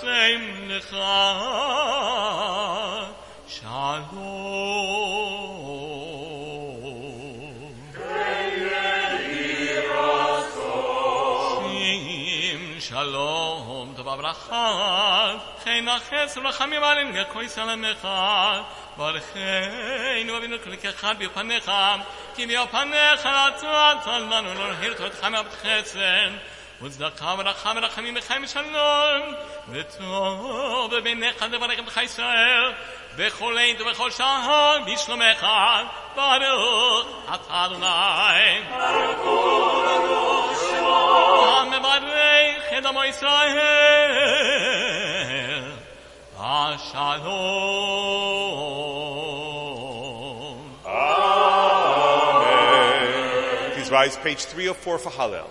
Hashem Lecha Shalom. Shim Shalom Tova Bracha Chen Aches Rachamim Alim Gekoi Salamecha Barucheinu Avinu Klik Echad B'Yopanecha Ki B'Yopanecha Atzat Almanu Lo Hirtu Et Chama B'Chetzen וצדקה ורחם ורחמים וחיים ושלום וטוב בעיניך לברך בך ישראל בכל עת ובכל שעה בשלומך ברוך אתה אדוני המברך את עמו ישראל השלום Amen. Please rise, page 304 for Hallel.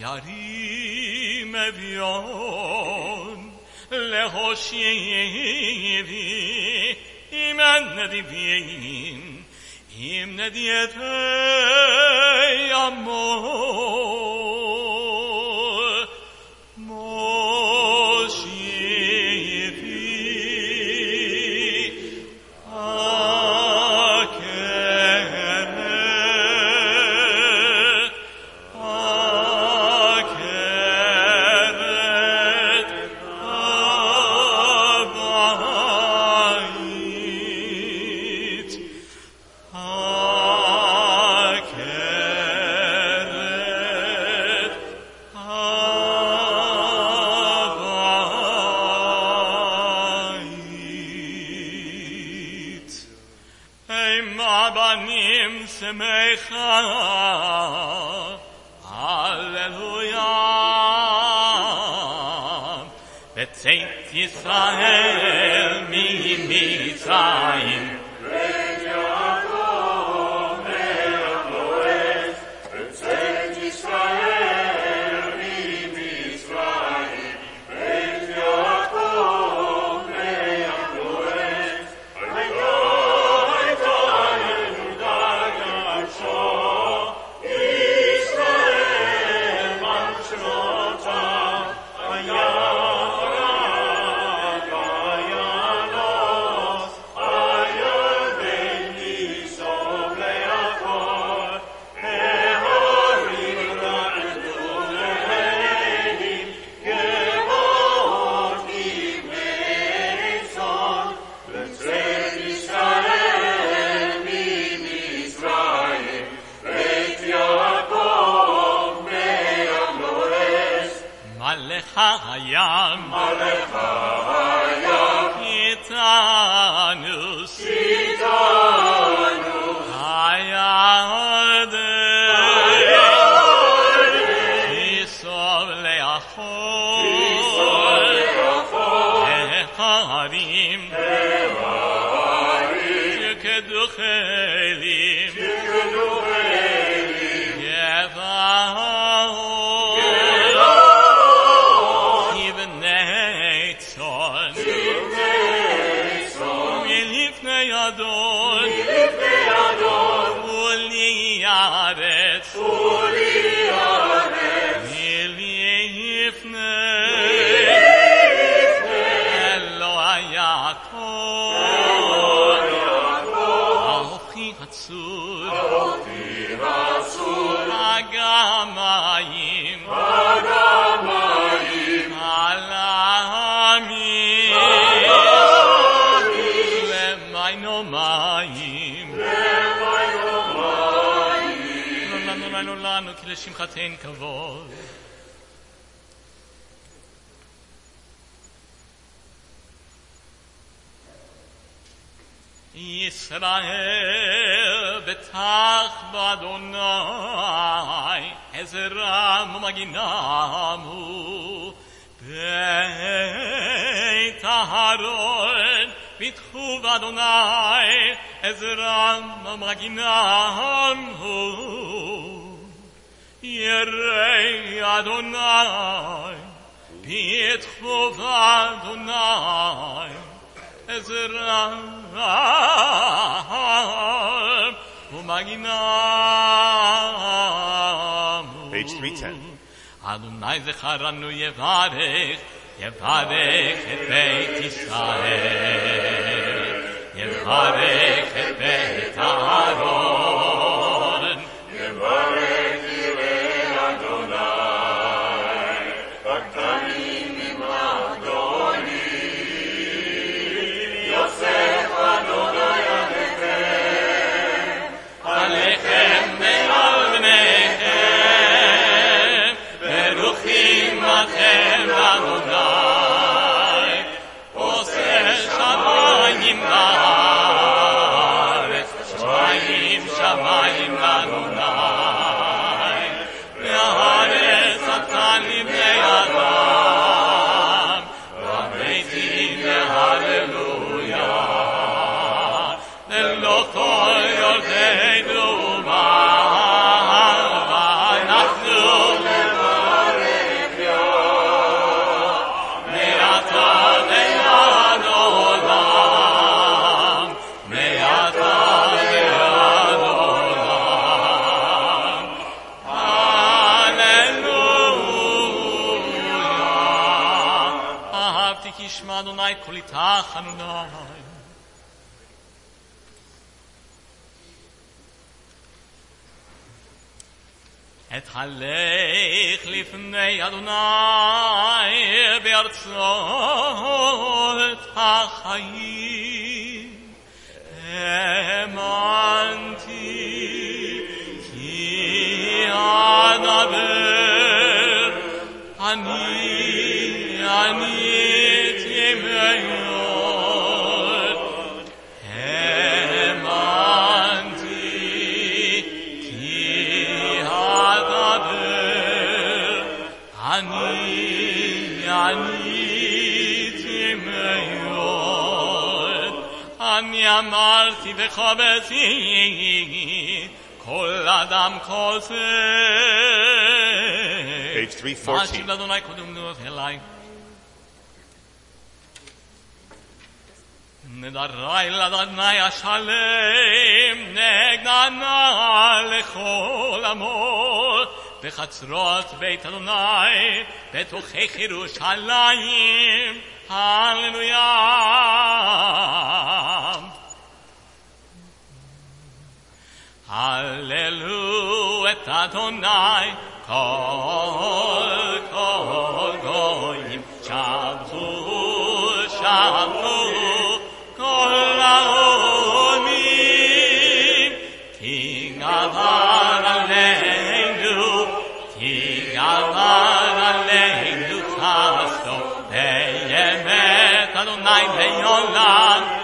یاریم بیان لحاشیه ایمن ندیم ایم ندیت ای امان Amen. אתהלך לפני אדוני בארצות החיים. אמרתי בחובתי, כל אדם כוסף. Page 314. מה אשיב לאדוני קודם נוח אליי? נדרי לאדוני השלם, נגננה לכל עמו, בחצרות בית אדוני, בתוכך ירושלים, הללויה. Alleluia et Adonai, kol kol goyim, shabru shabru, kol laonim, king avar aleinu, king avar aleinu, tasto, beyemet Adonai beyolam,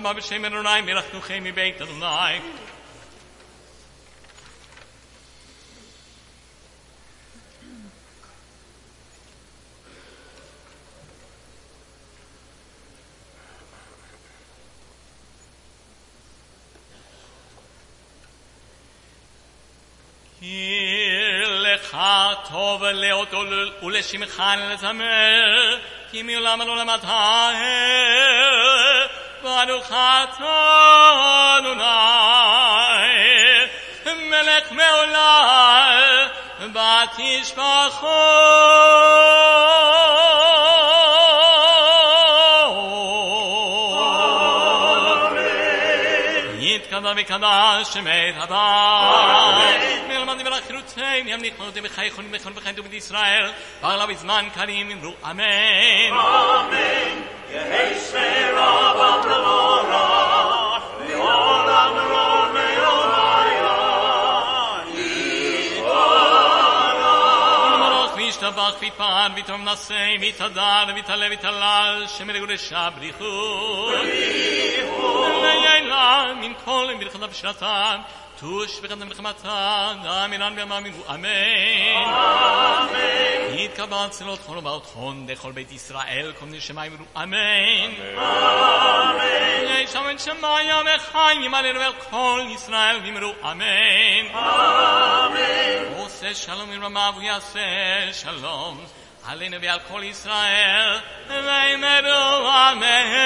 Shama b'shem Adonai melech nuchem mibeit Adonai. Ki mi'olam ad olam Baruch atah Adonai, melech me'olam, Amen. Amen. ויפעל ויתרום נשא ויתהדר ויתעלה ויתהלל שמלך ורשע בריחו ויעלה מן כל מלחמה בשנתם תוש וחדם מלחמתם אמירן ואמרנו אמן יתקבע צלות כל ובאות חון לכל בית ישראל כל בני שמיים אמרו אמן ישם את שמיים וחיים עלינו ועל כל ישראל ואמרו אמן עושה שלום מרמה והוא יעשה שלום עלינו ועל כל ישראל ואמרו אמן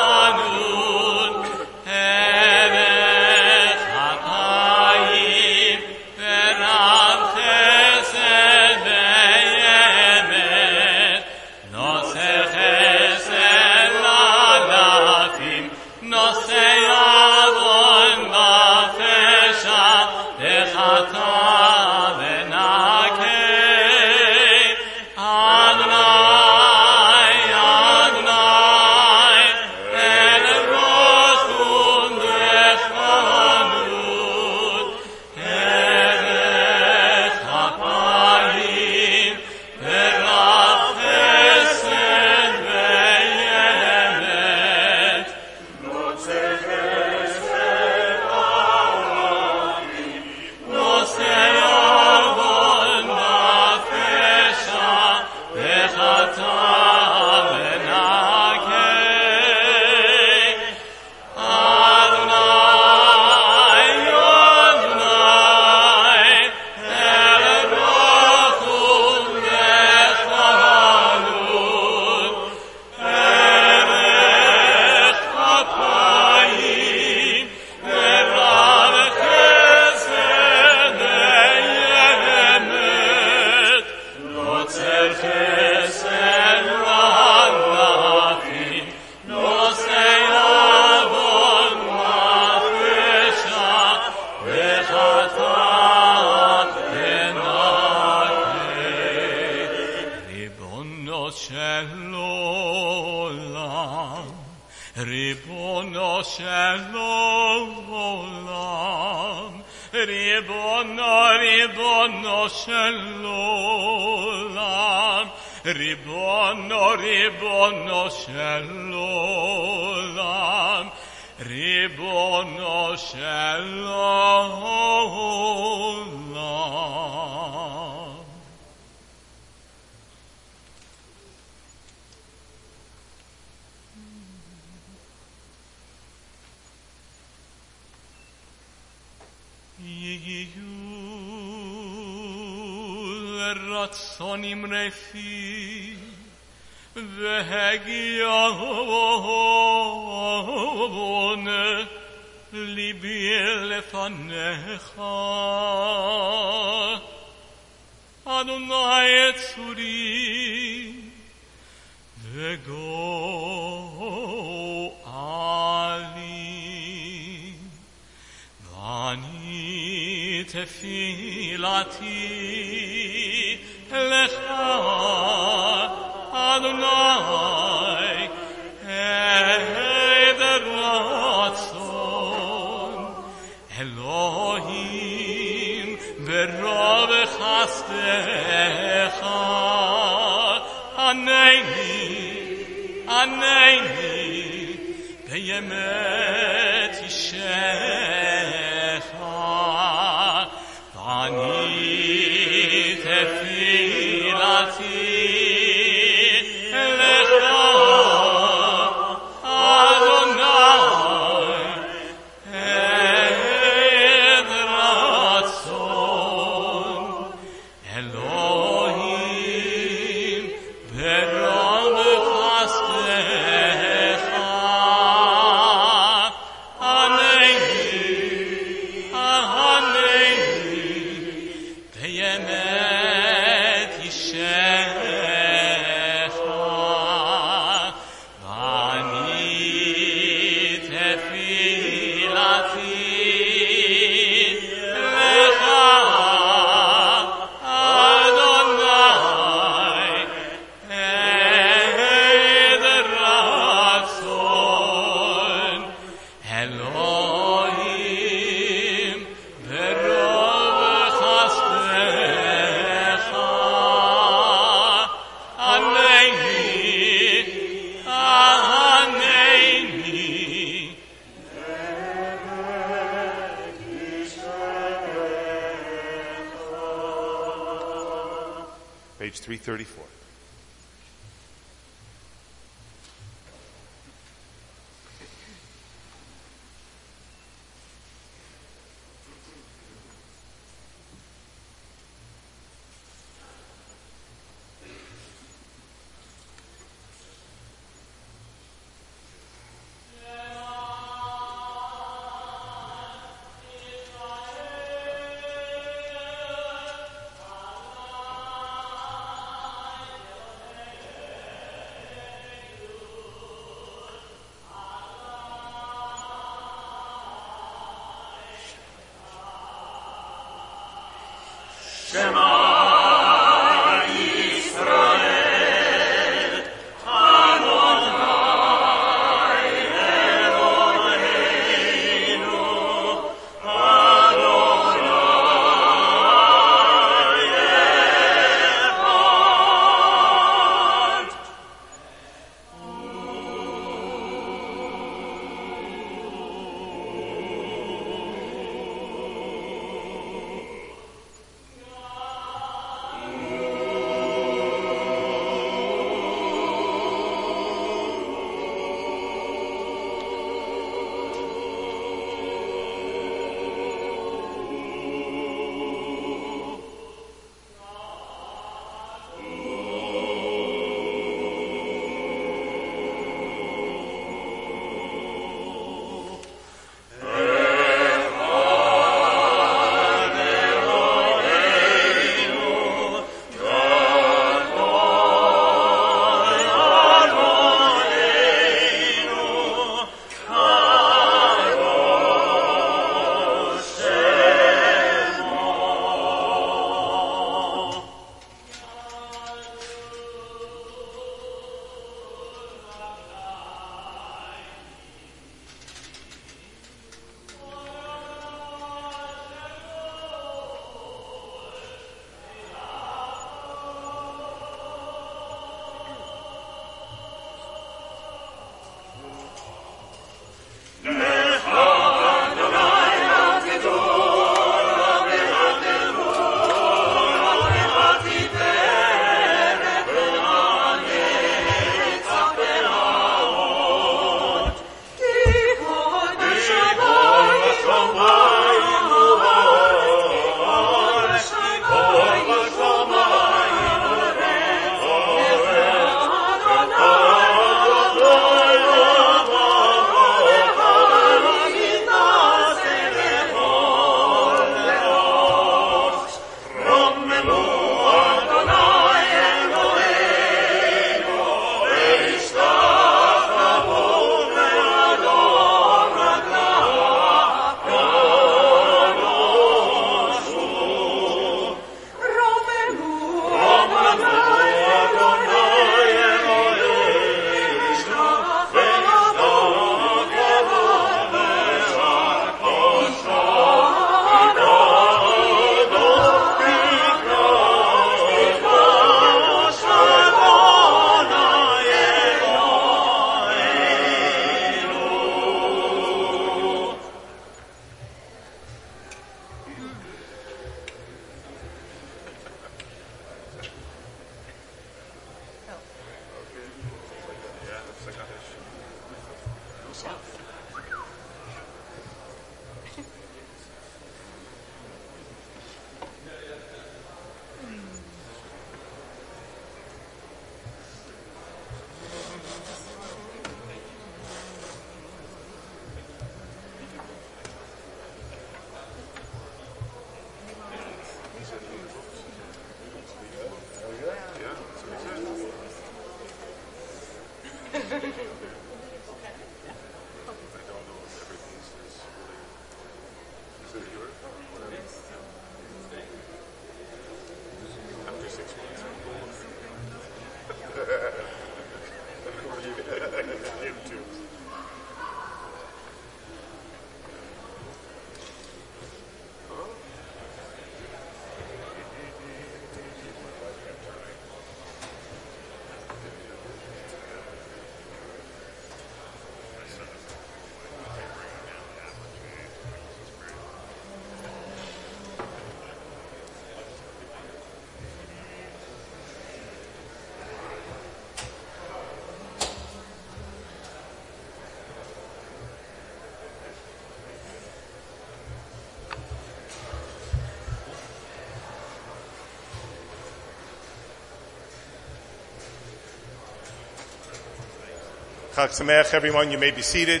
Chag Sameach, everyone. You may be seated.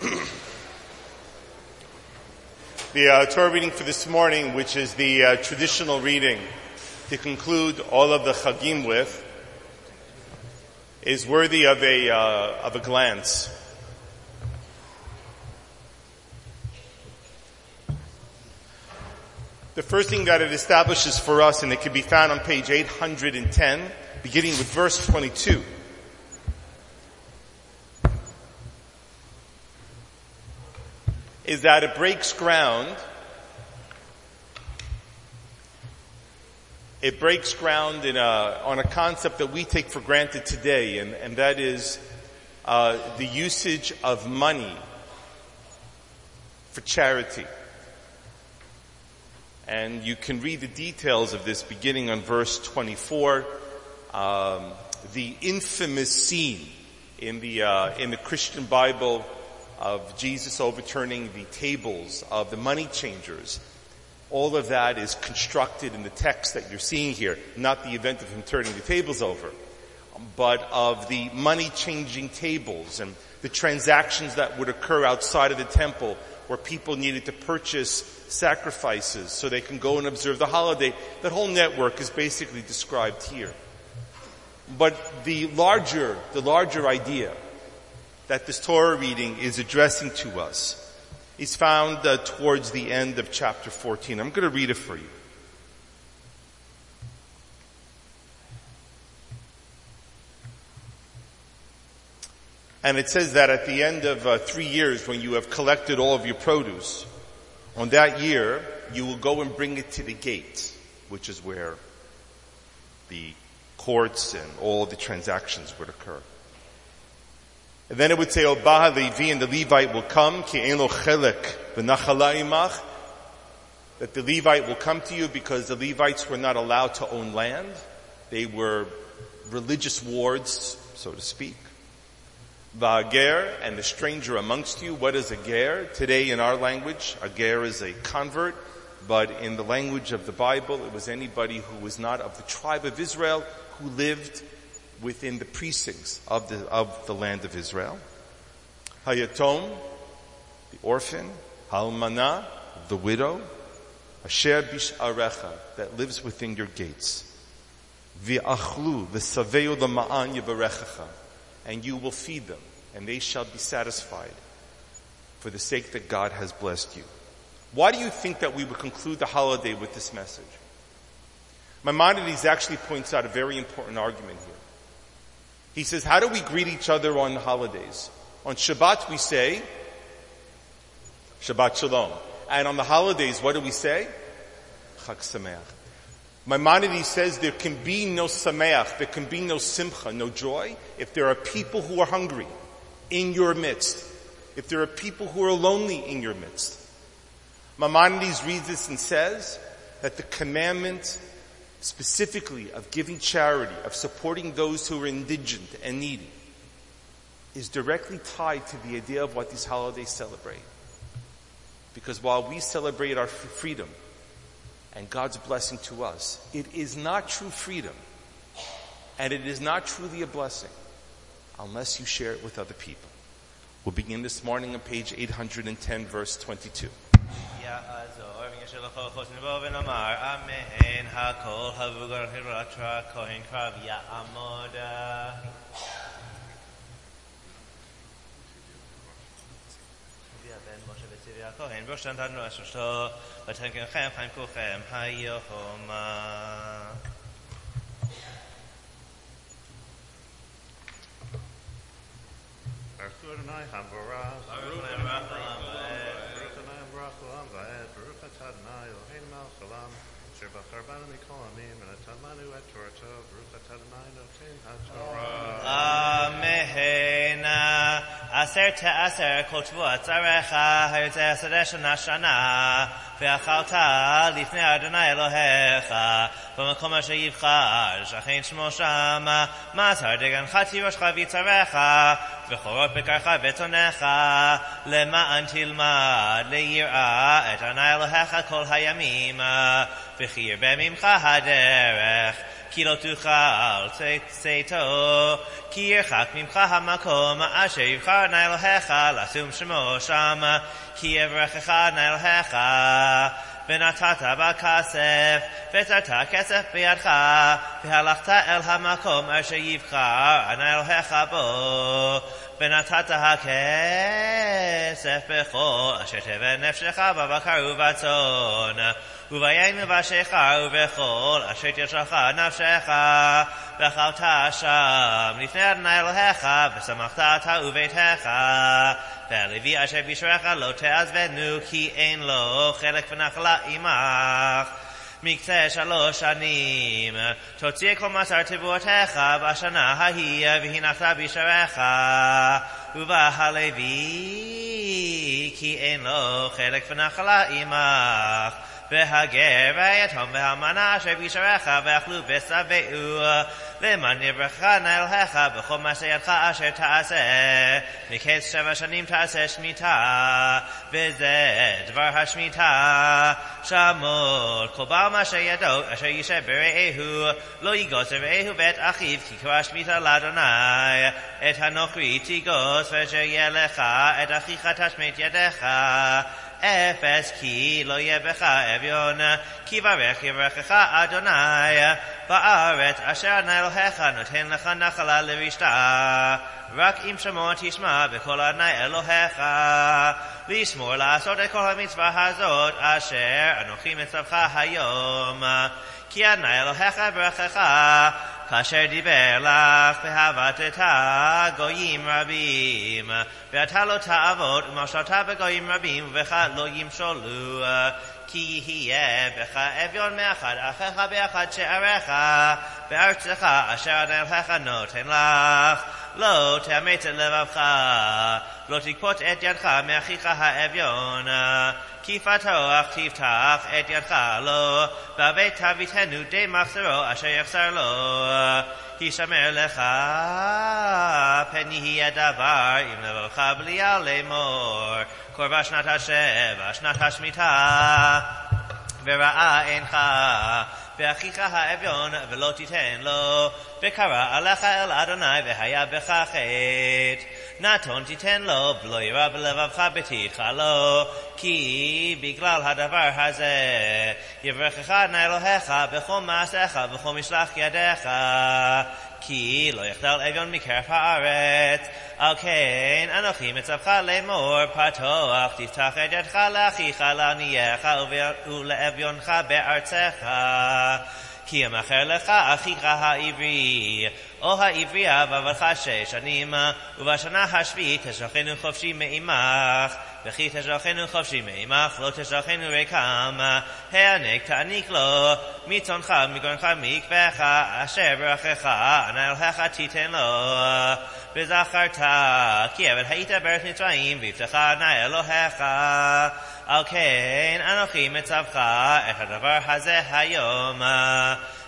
the uh, Torah reading for this morning, which is the uh, traditional reading to conclude all of the Chagim with, is worthy of a uh, of a glance. The first thing that it establishes for us, and it can be found on page 810, beginning with verse 22. Is that it breaks ground. It breaks ground in a, on a concept that we take for granted today, and, and that is uh, the usage of money for charity. And you can read the details of this beginning on verse 24. Um, the infamous scene in the uh, in the Christian Bible of Jesus overturning the tables of the money changers. All of that is constructed in the text that you're seeing here, not the event of him turning the tables over, but of the money changing tables and the transactions that would occur outside of the temple where people needed to purchase sacrifices so they can go and observe the holiday. That whole network is basically described here. But the larger, the larger idea that this Torah reading is addressing to us is found uh, towards the end of chapter 14. I'm going to read it for you. And it says that at the end of uh, three years, when you have collected all of your produce, on that year, you will go and bring it to the gate, which is where the courts and all the transactions would occur. And then it would say, Obaha Levi and the Levite will come, ki lo chelek imach, that the Levite will come to you because the Levites were not allowed to own land. They were religious wards, so to speak. Va'ager and the stranger amongst you. What is a ger? Today in our language, a ger is a convert, but in the language of the Bible, it was anybody who was not of the tribe of Israel who lived within the precincts of the, of the land of Israel. Hayatom, the orphan, Halmana, the widow, Asher bish arecha, that lives within your gates. V'achlu, v'saveu l'ma'an yivarechacha, and you will feed them, and they shall be satisfied for the sake that God has blessed you. Why do you think that we would conclude the holiday with this message? Maimonides actually points out a very important argument here. He says, how do we greet each other on holidays? On Shabbat we say, Shabbat Shalom. And on the holidays, what do we say? Chag Sameach. Maimonides says there can be no Sameach, there can be no Simcha, no joy, if there are people who are hungry in your midst, if there are people who are lonely in your midst. Maimonides reads this and says that the commandment specifically of giving charity, of supporting those who are indigent and needy, is directly tied to the idea of what these holidays celebrate. Because while we celebrate our freedom and God's blessing to us, it is not true freedom and it is not truly a blessing unless you share it with other people. We'll begin this morning on page 810, verse 22. Yeah, uh, so. חוסן בו ונאמר אמן הכל הבוגר הירתרה כהן קרב יעמוד הכהן בראשן תדנו אשרתו ותן כנכם חיים כולכם היום Baruch Adonai Hamborah Baruch Adonai Adonai אשר בחר בנו מכל העמים ונתן לנו את תורתו ברוך אתה אדוני נותן התורה. אמן. עשר תעשר כל שבוע צריך היוצא השדה שנה שנה ואכלת לפני אדוני אלוהיך במקום אשר יבחר שכן שמו שם מסר דגנך תירושך ויצריך וחורות בקרך וצונך למען תלמד ליראה את אדוני אלוהיך כל הימים וכי ירבה ממך הדרך כי לא תוכל צאתו, כי ירחק ממך המקום אשר יבחר נא אלוהיך לשום שמו שם, כי יברכך נא אלוהיך. ונתת בכסף, וזרת כסף בידך, והלכת אל המקום אשר יבחר נא אלוהיך בו. ונתת הכסף בכל אשר תבן נפשך בבקר ובצאן, וביין ובשיך ובכל אשר תשלך נפשך, ואכלת שם לפני אדוני אלוהיך, ושמחת אתה וביתך, והלוי אשר בשבילך לא תעזבנו, כי אין לו חלק ונחלה עמך. מקצה שלוש שנים, תוציא כל מסר תבואתך בשנה ההיא, והנחת בשעריך, ובא הלוי, כי אין לו חלק ונחלה עמך. והגר והיתום והאלמנה אשר בשעריך ואכלו ושבעו למען יברכה נא אלוהיך בכל מעשה ידך אשר תעשה. מקץ שבע שנים תעשה שמיטה וזה דבר השמיטה. שמול כל בעל מעשה ידו אשר יישב ברעהו לא יגוס רעהו ואת אחיו כי כבר שמיטה לאדוני. את הנוכרי תיגוס ואשר יהיה לך את אחיך תשמט ידיך אפס כי לא יהיה בך אביון, כי ברך יברכך אדוני, בארץ אשר אדוני אלוהיך נותן לך נחלה לרשתה, רק אם שמוע תשמע בכל אדוני אלוהיך, לשמור לעשות את כל המצווה הזאת אשר אנוכי מצווך היום, כי אדוני אלוהיך ברכך כאשר דיבר לך והבטת גויים רבים, ואתה לא תעבוד ומשלת בגויים רבים ובך לא ימשולו. כי יהיה בך אביון מאחד אחיך באחד שעריך בארצך אשר אדוני אלוהיך נותן לך. לא תאמץ את לבבך, לא תקפוט את ידך מאחיך האביון. כי פתוח תפתח את ידך לו, בבית תביתנו די מחסרו אשר יחסר לו. הישמר לך, פן יהיה דבר עם לבבך בלי על לאמור. קרבה שנת השבע, שנת השמיטה, ורעה אינך. ואחיך האביון ולא תיתן לו, וקרא עליך אל אדוני והיה בך חטא. נתון תיתן לו, ולא ירא בלבבך ביתיך לו, כי בגלל הדבר הזה יברכך נא אלוהיך בכל מעשיך ובכל משלח ידיך. כי לא יחדל אביון מקרב הארץ. על כן אנוכי מצווך לאמור פתוח תפתח את ידך לאחיך לענייך ולאביונך בארצך. כי אמכר לך אחיך העברי, או העברייה בעברך שש שנים, ובשנה השביעית תשלחנו חופשי מעמך, וכי תשלחנו חופשי מעמך, לא תשלחנו ריקם, הענק תעניק לו, מצונך מגרונך מקבך, אשר ברכך, אלוהיך תיתן לו. וזכרת, כי עבד היית בארץ מצרים, והבטחה אנא אלוהיך. על כן אנוכי מצווך את הדבר הזה היום.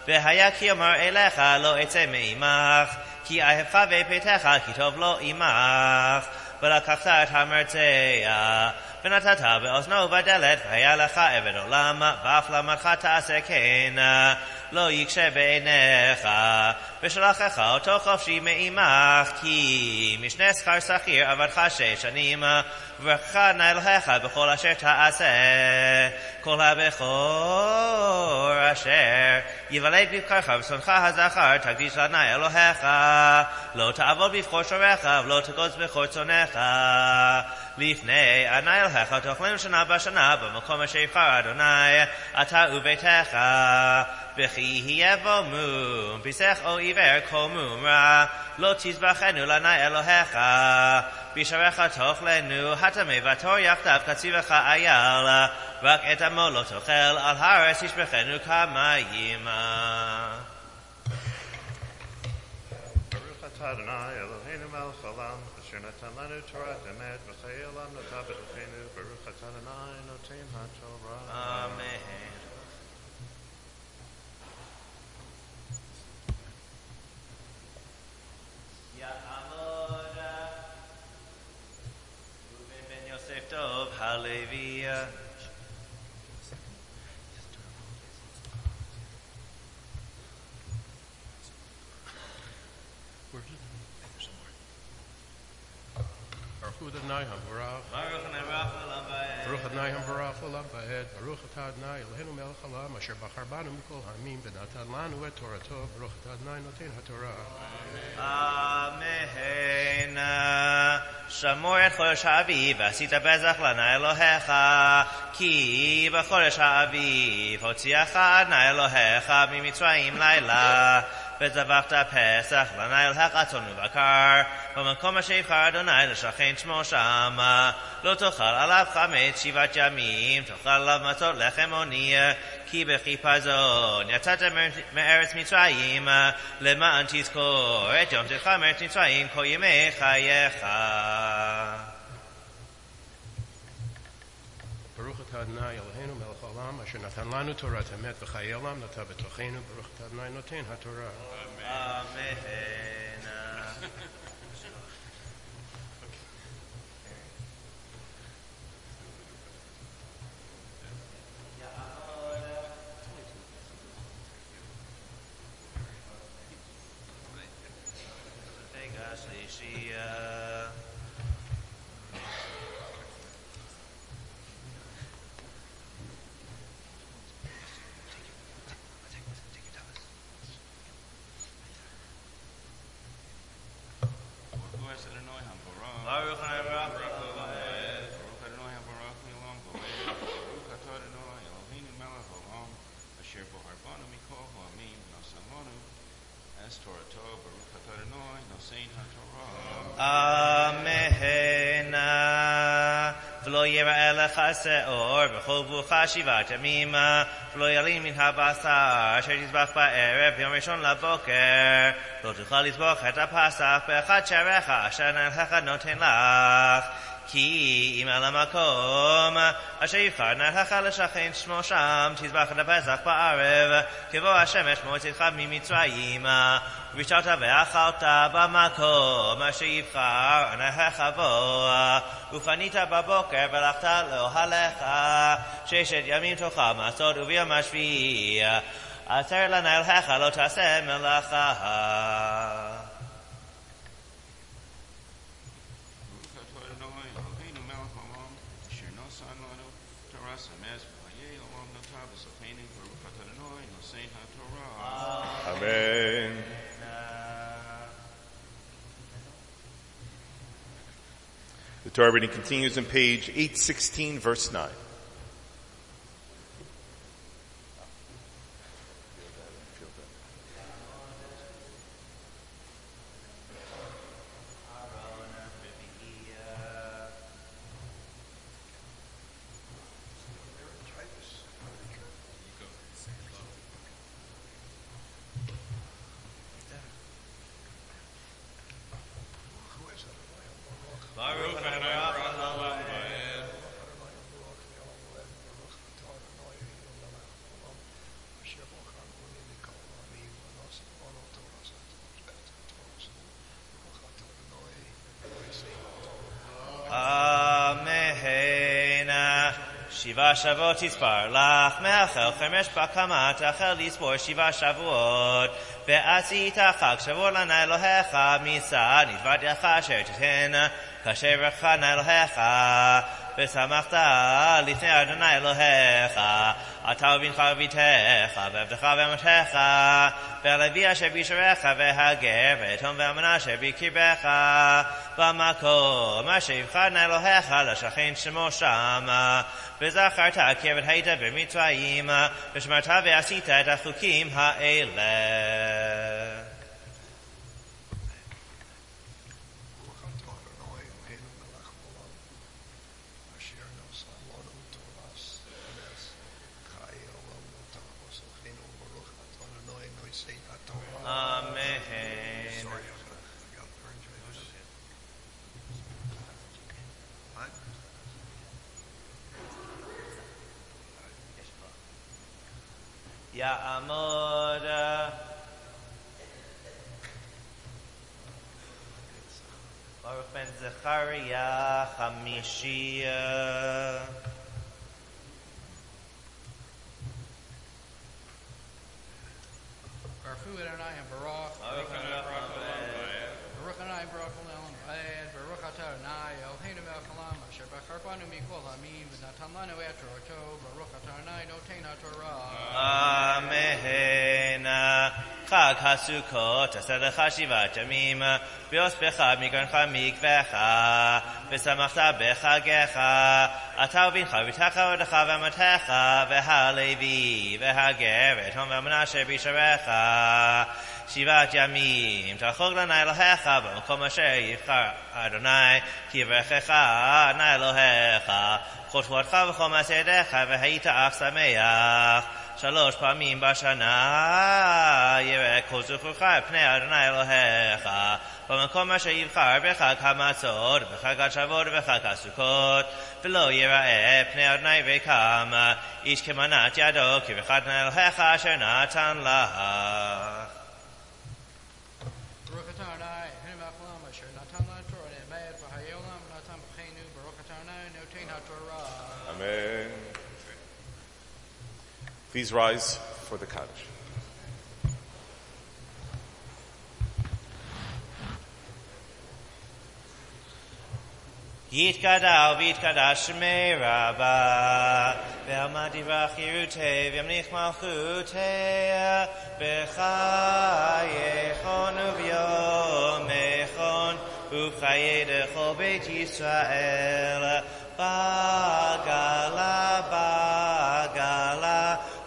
והיה כי אומר אליך לא אצא מעמך, כי אהבך ופיתך כי טוב לא עמך. ולקחת את המרצע, ונתת באוזנו בדלת, והיה לך עבד עולם, ואף למדך תעשה כן. לא יקשה בעיניך, ושלחך אותו חופשי מעמך, כי משנה שכר שכיר עבדך שש שנים, וברכך נא אלוהיך בכל אשר תעשה. כל הבכור אשר יוולד בבקרך ושונך הזכר, תקדיש לאדוני אלוהיך. לא תעבוד בבכור שורך, ולא תגוז בכור צונך. לפני אדוני אלוהיך תאכלנו שנה בשנה במקום אשר יבחר אדוני, אתה וביתך. וכי בו מום, פיסך או עיוור כל מום רע, לא תזבחנו לאדוני אלוהיך. בשעריך תאכלנו, הטמא והטהור יחדיו קציבך אייל, רק את עמו לא תאכל, על הארץ ישפכנו כמים. ברוך אתה אדוני אלוהינו מלך העולם, אשר נתן לנו תורת אמת, וחיי עולם נטע of hallelujah. Where's it? Or who the Niham? We're out. אדוני המבורך עולם ועד, ברוך אתה אדוני אלוהינו מלך העולם, אשר בחר בנו מכל העמים ונתן לנו את תורתו, ברוך אתה אדוני נותן התורה. אמן. שמור את חודש האביב ועשית בזח לנה אלוהיך, כי בחודש האביב הוציאך אדוני אלוהיך ממצרים לילה. וזבחת פסח לנה אלוהיך צאן ובקר, במקום אשר יבחר אדוני לשכן שמו שם, לא תאכל עליו חמץ שבעת ימים, תאכל עליו מצות לחם עוני, כי בחיפזון יצאת מארץ מצרים, למען תזכור את יום צאתך מארץ מצרים כל ימי חייך. Baruch Atah Adonai Eloheinu melech haolam asher natan lanu Torat emet v'chayei olam nata b'tocheinu. Baruch Atah Adonai noten ולא יראה לך שאור בכל גבולך שבעת ימים, ולא ילין מן הבשר אשר תזבח בערב ביום ראשון לבוקר. לא תוכל לזבוח את הפסח באחד שעריך אשר נלך נותן לך. כי אם על המקום אשר יבחר נלך לשכן שמו שם, תזבח את הפסח בערב, כבוא השמש מוצאתך ממצרים, ושבת ואכלת במקום אשר יבחר נלך בו, ופנית בבוקר והלכת לאוהליך, ששת ימים תאכל מצות וביום השביעי, עשר לנהלך לא תעשה מלאכה. Amen. The Torah reading continues on page 816, verse 9. שבעה שבועות תספר לך, מאחל חמש בקמה תאכל לספור שבעה שבועות, ועשית חג שבוע לנא אלוהיך, מצד נדבדיך אשר תיתן, כאשר ברכך נא אלוהיך, ושמחת לפני אדוני אלוהיך, אתה ובנך וביתך, ועבדך ואמתך, והלוי אשר בישריך, והגר, והיתום והאמנה אשר בקרבך, במקום אשר יבחר נא אלוהיך לשכן שמו שם, וזכרת כי עבד היית במצרים, ושמרת ועשית את החוקים האלה. amora. Baruch ben Zechariah Hamishia. Baruch Adonai and Baruch. Baruch Adonai Baruch. Baruch Adonai Baruch. Baruch Adonai Baruch. Baruch Adonai Baruch. Amen. Chag HaSukkot, Asadacha Shivat Yamim, Bios Becha Migrancha Mikvecha, V'samachta Bechagecha, Atav Bincha V'techa V'decha V'amatecha, V'halevi, V'hageret, Hom V'manashe B'sharecha, Shivat Yamim, Tachog Lanai Elohecha, B'makom Asher Yivchar Adonai, Ki V'checha Adonai Elohecha, חוטבותך וכל מעשה ידיך, והיית אף שמח. שלוש פעמים בשנה יראה כל זכורך פני אדוני אלוהיך, במקום אשר יבחר בחג המצות, בחג השבועות ובחג הסוכות, ולא יראה פני אדוני ריקם, איש כמנת ידו, כי בחג אדוני אלוהיך אשר נתן לך. Amen. Please rise for the Kaddish. יתקדש ויתקדש שמי רבה, ועמד יברח ירותי, וימליך מלכותי, בחייכון וביומכון, ובחיי דכל בית ישראל, בגלה בגלה,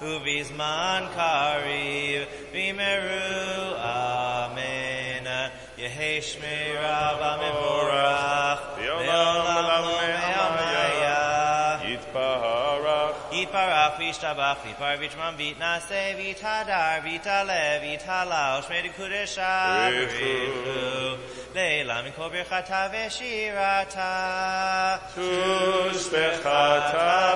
ובזמן קריב, במהרו אמן. יהי שמי רבה מבורך, בעולם לעולמיה. Yitbarach. יתברך וישתבח ויפר ויתמם ויתנשא ויתהדר ויתעלה ויתהלל שמי דקודשה בריחו לילה מכל ברכתה ושירתה תושבחתה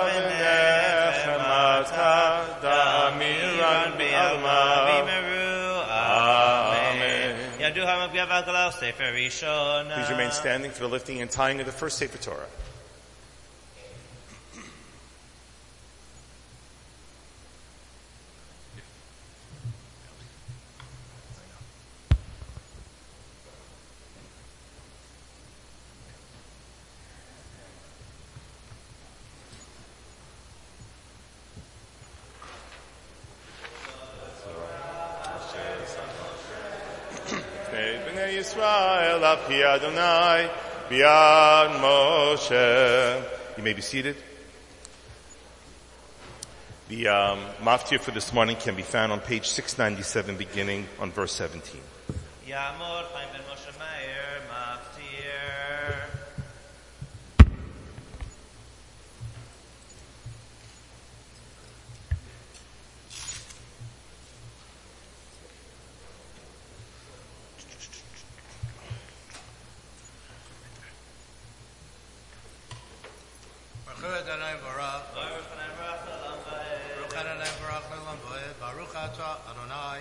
ונחמתה, דאמירן בעלמה. וימרו Amen. ידעו המגביה והגלה ספר ראשון Please remain standing for the lifting and tying of the first Sefer Torah. Beyond Adonai Moshe. You may be seated. The um, maftir for this morning can be found on page 697, beginning on verse 17. Baruch Adonai Baruch. Baruch Adonai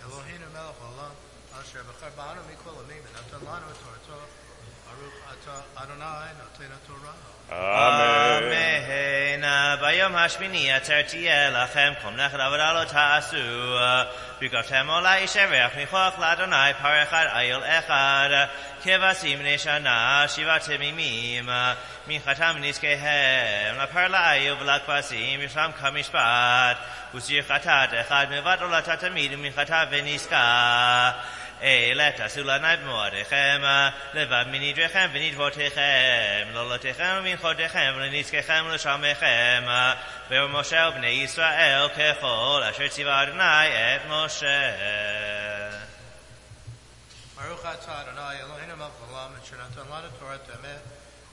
Eloheinu Melech Olam. Asher B'char Ba'anu Mikol Amim. Natan Lanu Torah אמן. ביום השמיני יצרתי לכם כל מלאכת עבודה לא תעשו. ברכתם עולה ירח מכוח לאדוני פר אחד איל אחד. כבשים בני שנה שבעת תמימים. מנחתם ונזקיהם לפר לאיל ולכבשים ישלם כמשפט. וסיר חטאת אחד מלבד עולתה תמיד ומנחתה ונזקה. אלה תעשו לעיני במועדיכם, לבד מנדריכם ונדבותיכם, לעולותיכם ומנחותיכם ולנזקיכם ולשלמיכם, ומשה ובני ישראל ככל אשר ציווה אדוני את משה. Baruch atah Adonai Eloheinu melech haolam asher natan lanu Torah emet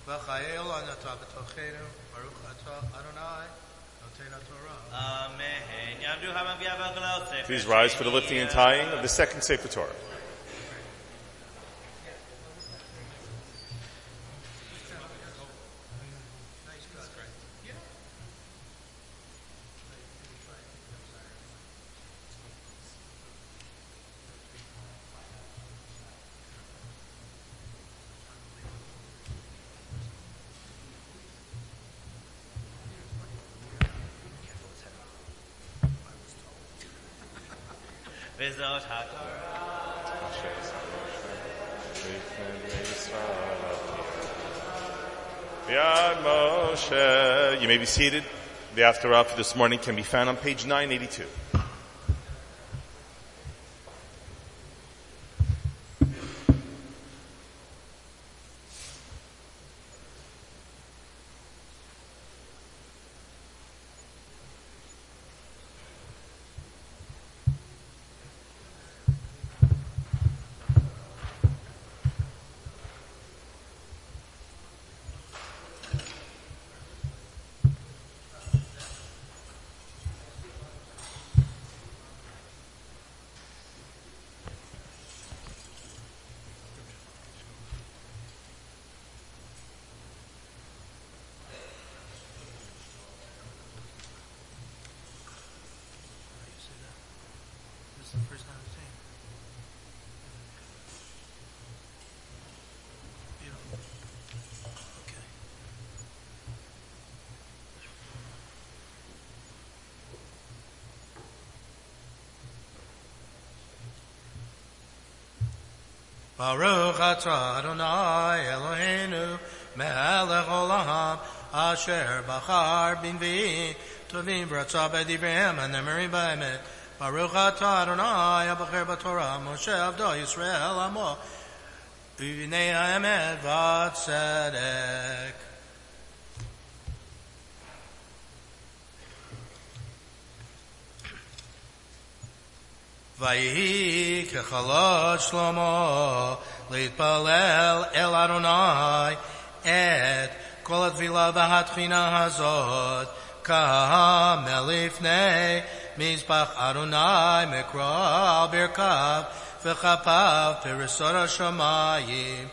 v'chayei olam natan b'tocheinu. Baruch atah Adonai noten HaTorah. Amen. יעמדו המביאה והגלות ספר Please rise for the lifting and tying of the second Sefer Torah. You may be seated. The after for this morning can be found on page 982. This is the first time I've seen. Okay. Baruch atah Adonai Eloheinu melech olam asher bachar binvi tovim hanemerim b'emet Baruch atah Adonai abacher b'torah Moshe avdo Yisrael amo uvinei ha'emet v'tzedek ויהי כחלות שלמה להתפלל אל אדוני את כל התפילה והתחינה הזאת כמה לפני מזבח אדוני מקרא ברכיו וכפיו פרסות השמיים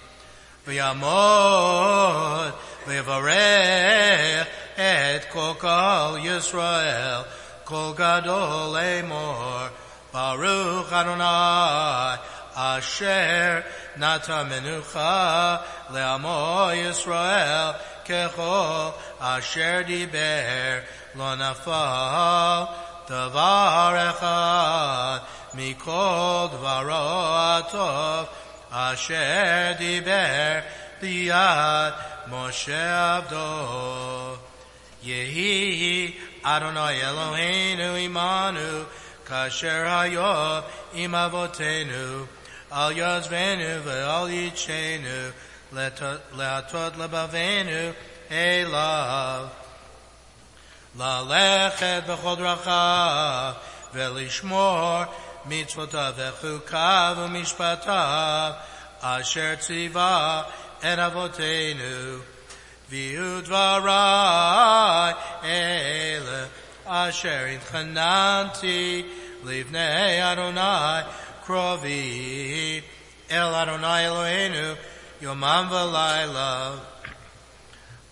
ויעמוד ויברך את כל קהל ישראל כל גדול לאמור Baruch Adonai Asher Nata Menucha Le'amo Yisrael Kechol Asher Diber Lo Nafal Davar Echad Mikol Dvaro Atov Asher Diber Biyad Moshe Abdo Yehi Adonai Eloheinu Imanu כאשר היה עם אבותינו, על יעזבנו ועל יצ'נו, להטות לבבינו אליו. ללכת בכל דרכיו ולשמור מצוותיו וחוקיו ומשפטיו, אשר ציווה את אבותינו. ויהיו דברי אלה אשר התחננתי לפני אדוני קרובי אל אדוני אלוהינו יומם ולילה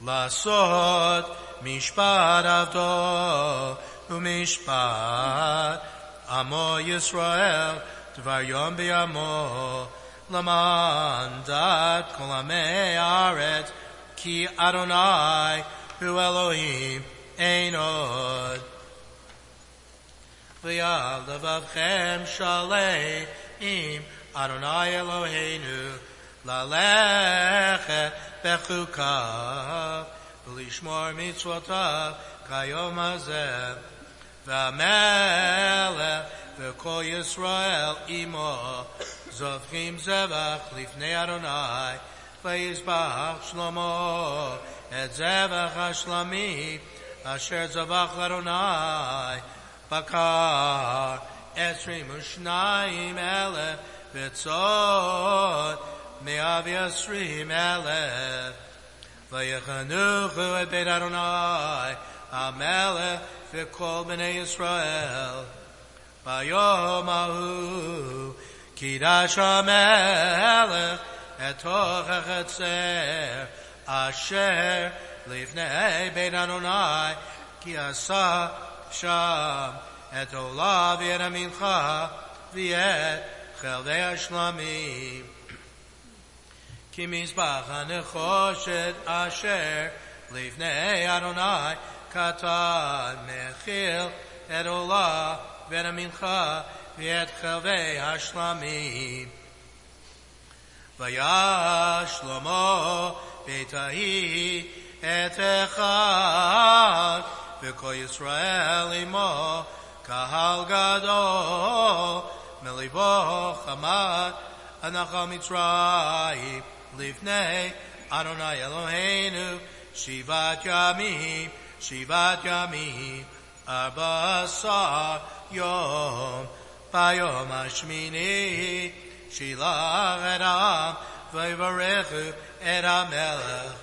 לעשות mishpat avdo umishpat amo Yisrael dvar yom biyamo laman dat kol aret ki Adonai hu Elohim einod. Od levavchem shaleim Adonai Eloheinu lalech bechukav. ולשמור מצוותיו כיום הזה. והמלך וכל ישראל עמו זובחים זבח לפני אדוני ויזבח שלמה את זבח השלמי אשר זבח לאדוני. בקר עשרים ושניים אלף וצוד מאה ועשרים אלף ויחנוכו את בית אדוני המלך וכל בני ישראל ביום ההוא קידש המלך את תוך החצר אשר לפני בית אדוני כי עשה שם את עולה ואת ואת חלבי השלמים כי מזבח הנחושת אשר לפני אדוני קטן מכיל את עולה ואת המנחה ואת חלבי השלמים ויה שלמה בית ההיא את אחד, וכל ישראל עמו, קהל גדול, מליבו חמד, הנחה מצרים, לפני אדוני אלוהינו, שבעת ימים, שבעת ימים, ארבע עשר יום, ביום השמיני, שילח את העם, ויברכו את המלך,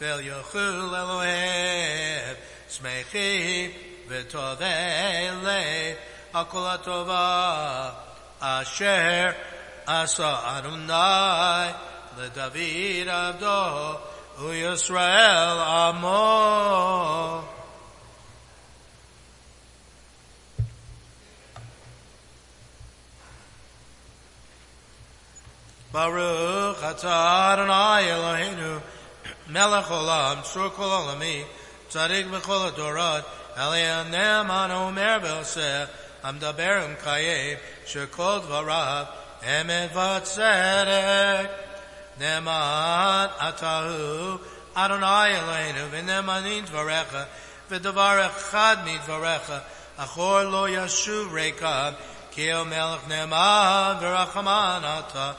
ויוכלו אלוהים, שמחים וטובי לב, על כל הטובה, אשר עשה אדוני לדוד עבדו, וישראל עמו. Baruch atah Adonai Eloheinu melech olam sur kol olami tzadik b'chol adorot Elian ne'eman omer v'oseh המדבר ומקיים שכל דבריו אמת וצדק. נאמן אתה הוא אדוני אלוהינו ונאמנים דבריך ודבר אחד מדבריך אחור לא ישוב ריקם כי המלך נאמן ורחמן אתה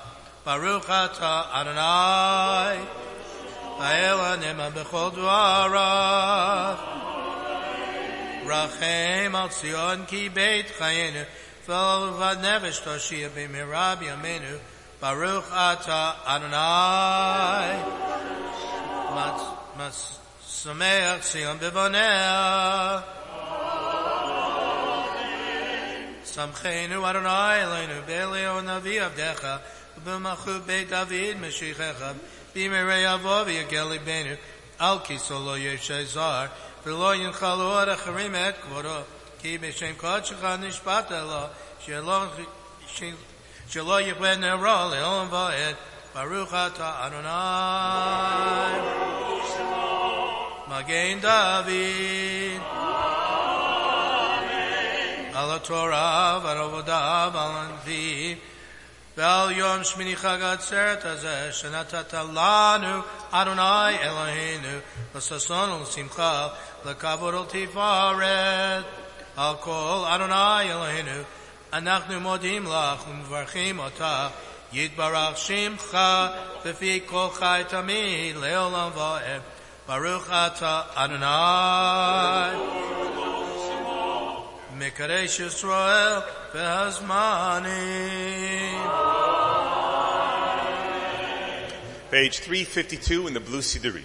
ברוך אתה אדוני האל הנאמן בכל דבריו רחם על ציון כי בית חיינו ולבד נפש תושיע במהרה בימינו Baruch Ata Adonai, Matsameach Sion Bivoneh, Samchenu Adonai Eloinu Beleo Navi Avdecha, b'machu Beit David Meshichecha, Bimirei Avov Yageli Benu, Al Kiso Lo Yeshazar, V'lo Yinchalu Ad Et Kvoro, Ki B'Shem Kodshcha Nishpat Elo, Shelo Shin שלא יכלה נרו לעולם ועד, ברוך אתה אדוני. מגן דוד. על התורה ועל עבודה ועל הנביאים ועל יום שמיני חג העצרת הזה שנתת לנו, אדוני אלוהינו, לששון ולשמחה, לכבוד ולתפארת. על כל אדוני אלוהינו, אנחנו מודים לך ומברכים אותך, יתברך שמך בפי כל חי תמיד לעולם ועד. ברוך אתה אדוני. מקדש ישראל והזמנים. Page 352 in the Blue Siduri.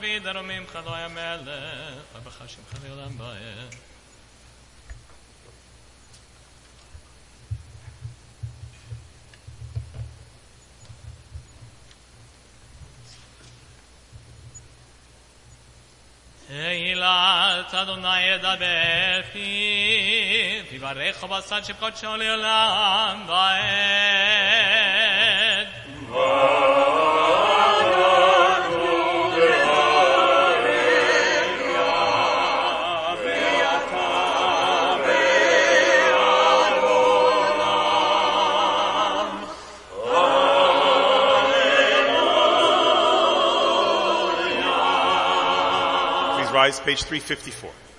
David, Romim, Chaloy, Melech. העם שככה לו, תהילה לדוד ארומים חלוי המלך, ובחשים חלי עולם בהם. תהילת אדוני ידבר פיו, יברך ובשד שבקודשו לעולם ועד. Rise, page 354.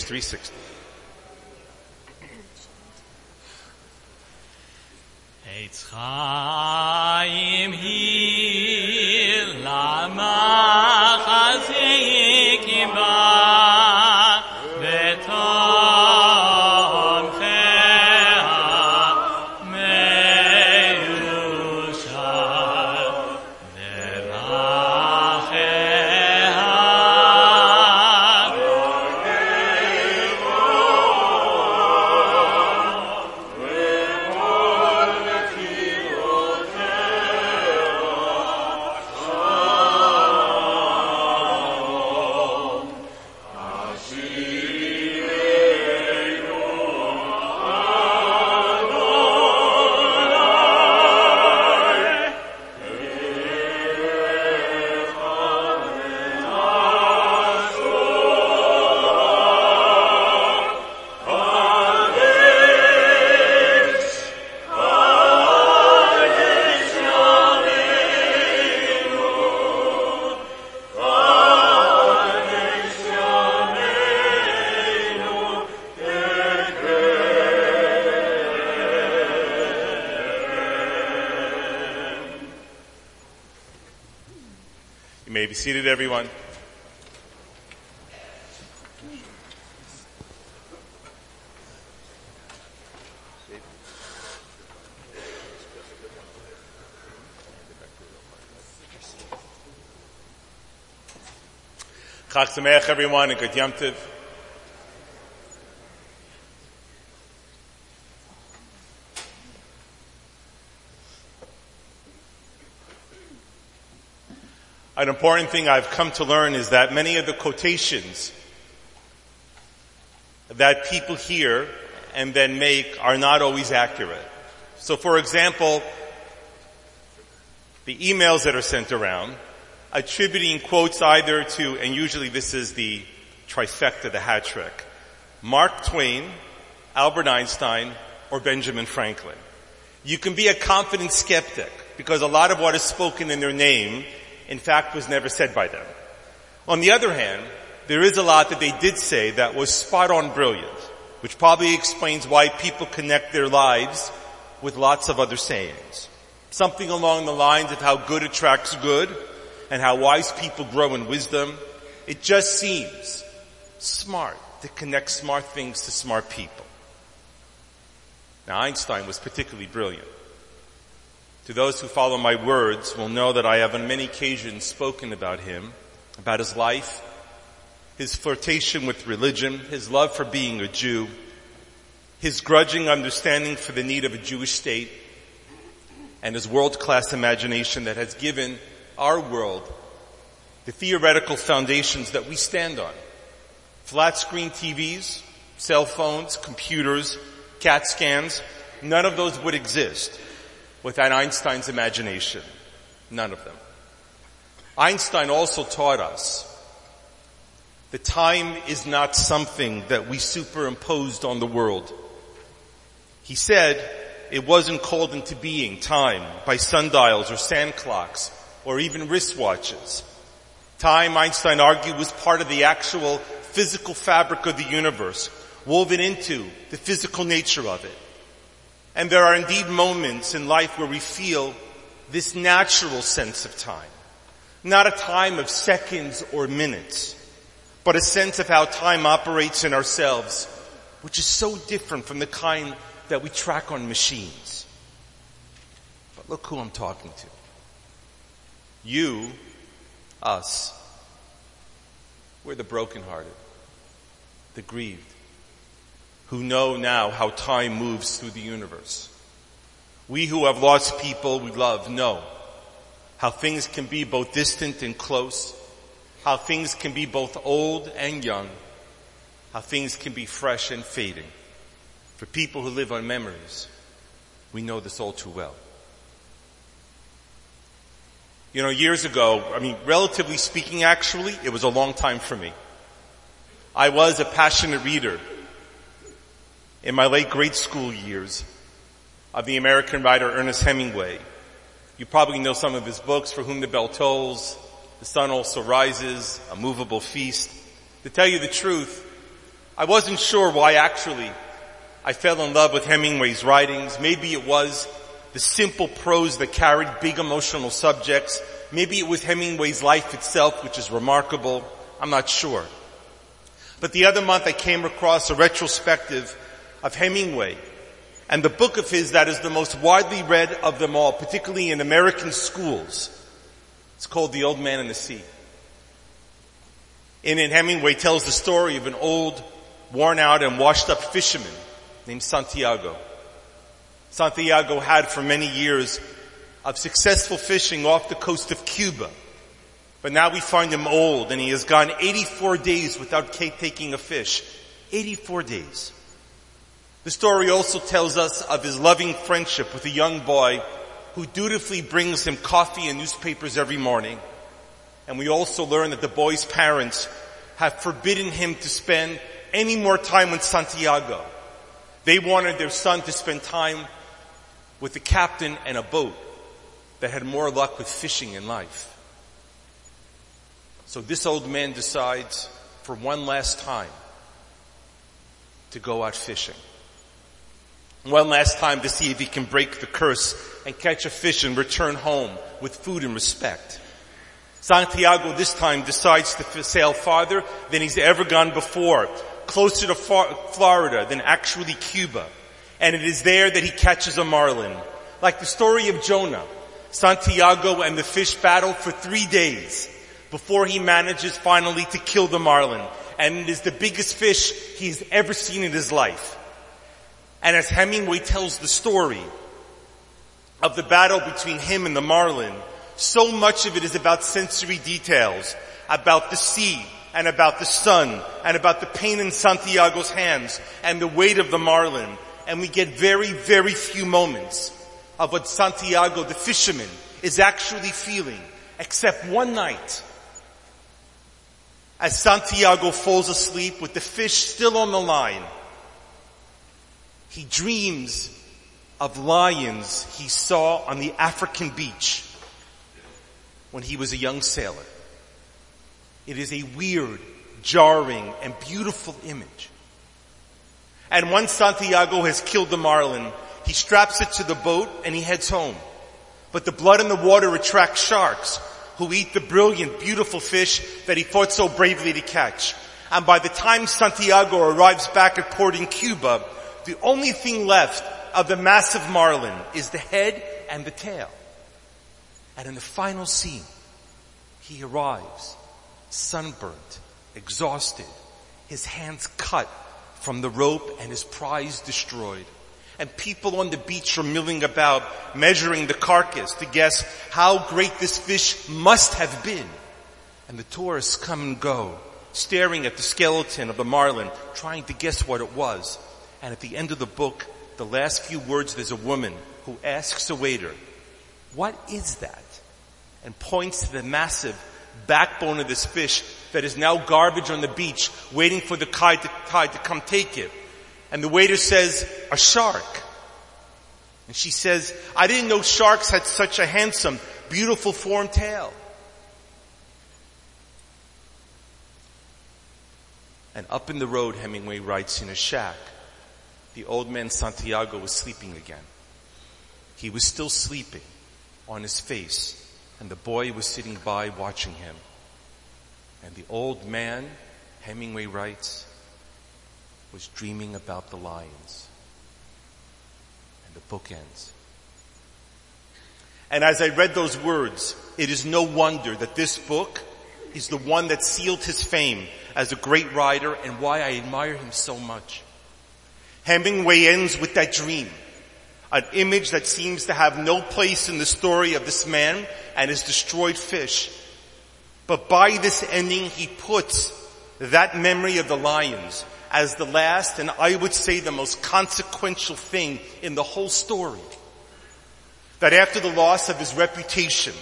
Page 360. Be seated, everyone. Chag Sameach, everyone, and good Yom Tov. An important thing I've come to learn is that many of the quotations that people hear and then make are not always accurate. So for example, the emails that are sent around attributing quotes either to, and usually this is the trifecta, the hat trick, Mark Twain, Albert Einstein, or Benjamin Franklin. You can be a confident skeptic because a lot of what is spoken in their name in fact was never said by them. On the other hand, there is a lot that they did say that was spot on brilliant, which probably explains why people connect their lives with lots of other sayings. Something along the lines of how good attracts good and how wise people grow in wisdom. It just seems smart to connect smart things to smart people. Now Einstein was particularly brilliant. To those who follow my words will know that I have on many occasions spoken about him, about his life, his flirtation with religion, his love for being a Jew, his grudging understanding for the need of a Jewish state, and his world-class imagination that has given our world the theoretical foundations that we stand on. Flat screen TVs, cell phones, computers, CAT scans, none of those would exist without Einstein's imagination. None of them. Einstein also taught us that time is not something that we superimposed on the world. He said it wasn't called into being, time, by sundials or sand clocks or even wristwatches. Time, Einstein argued, was part of the actual physical fabric of the universe, woven into the physical nature of it. And there are indeed moments in life where we feel this natural sense of time. Not a time of seconds or minutes, but a sense of how time operates in ourselves, which is so different from the kind that we track on machines. But look who I'm talking to. You, us, we're the brokenhearted, the grieved, who know now how time moves through the universe. We who have lost people we love know how things can be both distant and close, how things can be both old and young, how things can be fresh and fading. For people who live on memories, we know this all too well. You know, years ago, I mean, relatively speaking actually, it was a long time for me. I was a passionate reader in my late grade school years of the American writer Ernest Hemingway. You probably know some of his books, For Whom the Bell Tolls, The Sun Also Rises, A Movable Feast. To tell you the truth, I wasn't sure why actually I fell in love with Hemingway's writings. Maybe it was the simple prose that carried big emotional subjects. Maybe it was Hemingway's life itself, which is remarkable. I'm not sure. But the other month I came across a retrospective of Hemingway and the book of his that is the most widely read of them all, particularly in American schools. It's called The Old Man and the Sea. In it, Hemingway tells the story of an old, worn out and washed up fisherman named Santiago. Santiago had for many years of successful fishing off the coast of Cuba. But now we find him old and he has gone 84 days without taking a fish. 84 days. The story also tells us of his loving friendship with a young boy who dutifully brings him coffee and newspapers every morning. And we also learn that the boy's parents have forbidden him to spend any more time with Santiago. They wanted their son to spend time with the captain and a boat that had more luck with fishing in life. So this old man decides for one last time to go out fishing. One last time to see if he can break the curse and catch a fish and return home with food and respect. Santiago this time decides to sail farther than he's ever gone before, closer to Florida than actually Cuba. And it is there that he catches a marlin. Like the story of Jonah, Santiago and the fish battle for three days before he manages finally to kill the marlin. And it is the biggest fish he's ever seen in his life. And as Hemingway tells the story, of the battle between him and the marlin, so much of it is about sensory details, about the sea and about the sun and about the pain in Santiago's hands and the weight of the marlin. And we get very, very few moments of what Santiago, the fisherman, is actually feeling, except one night. As Santiago falls asleep with the fish still on the line, he dreams of lions he saw on the African beach when he was a young sailor. It is a weird, jarring, and beautiful image. And once Santiago has killed the marlin, he straps it to the boat and he heads home. But the blood in the water attracts sharks who eat the brilliant, beautiful fish that he fought so bravely to catch. And by the time Santiago arrives back at port in Cuba, the only thing left of the massive marlin is the head and the tail. And in the final scene, he arrives, sunburnt, exhausted, his hands cut from the rope and his prize destroyed. And people on the beach are milling about, measuring the carcass to guess how great this fish must have been. And the tourists come and go, staring at the skeleton of the marlin, trying to guess what it was. And at the end of the book, the last few words, there's a woman who asks a waiter, what is that? And points to the massive backbone of this fish that is now garbage on the beach waiting for the tide to, tide to come take it. And the waiter says, a shark. And she says, I didn't know sharks had such a handsome, beautiful formed tail. And up in the road, Hemingway writes in a shack, the old man Santiago was sleeping again. He was still sleeping on his face and the boy was sitting by watching him. And the old man, Hemingway writes, was dreaming about the lions. And the book ends. And as I read those words, it is no wonder that this book is the one that sealed his fame as a great writer and why I admire him so much. Hemingway ends with that dream. An image that seems to have no place in the story of this man and his destroyed fish. But by this ending, he puts that memory of the lions as the last and I would say the most consequential thing in the whole story. That after the loss of his reputation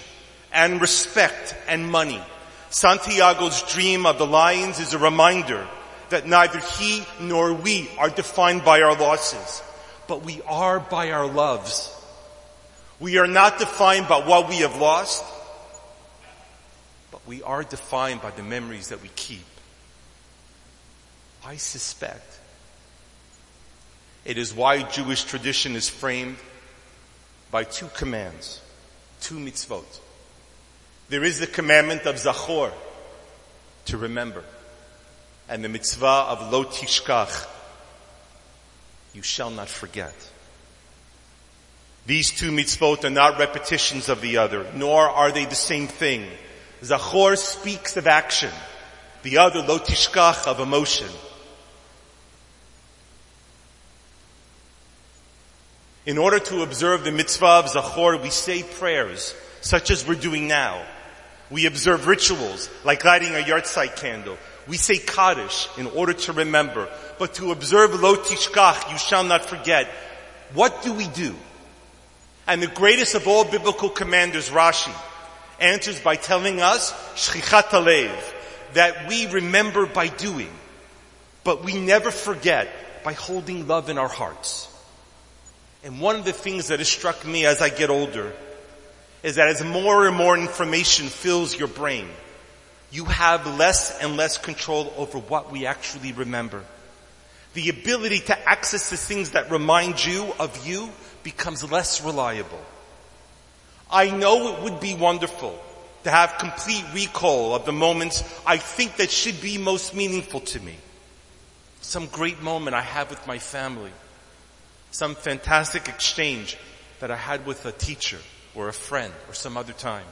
and respect and money, Santiago's dream of the lions is a reminder that neither he nor we are defined by our losses, but we are by our loves. We are not defined by what we have lost, but we are defined by the memories that we keep. I suspect it is why Jewish tradition is framed by two commands, two mitzvot. There is the commandment of Zachor, to remember, and the mitzvah of Lo Tishkach, you shall not forget. These two mitzvot are not repetitions of the other, nor are they the same thing. Zachor speaks of action, the other Lo Tishkach of emotion. In order to observe the mitzvah of Zachor, we say prayers, such as we're doing now. We observe rituals, like lighting a yahrzeit candle. We say Kaddish in order to remember. But to observe Lo Tishkach, you shall not forget. What do we do? And the greatest of all biblical commanders, Rashi, answers by telling us, Shchichat Alev, that we remember by doing, but we never forget by holding love in our hearts. And one of the things that has struck me as I get older is that as more and more information fills your brain, you have less and less control over what we actually remember. The ability to access the things that remind you of you becomes less reliable. I know it would be wonderful to have complete recall of the moments I think that should be most meaningful to me. Some great moment I have with my family some fantastic exchange that I had with a teacher or a friend or some other time.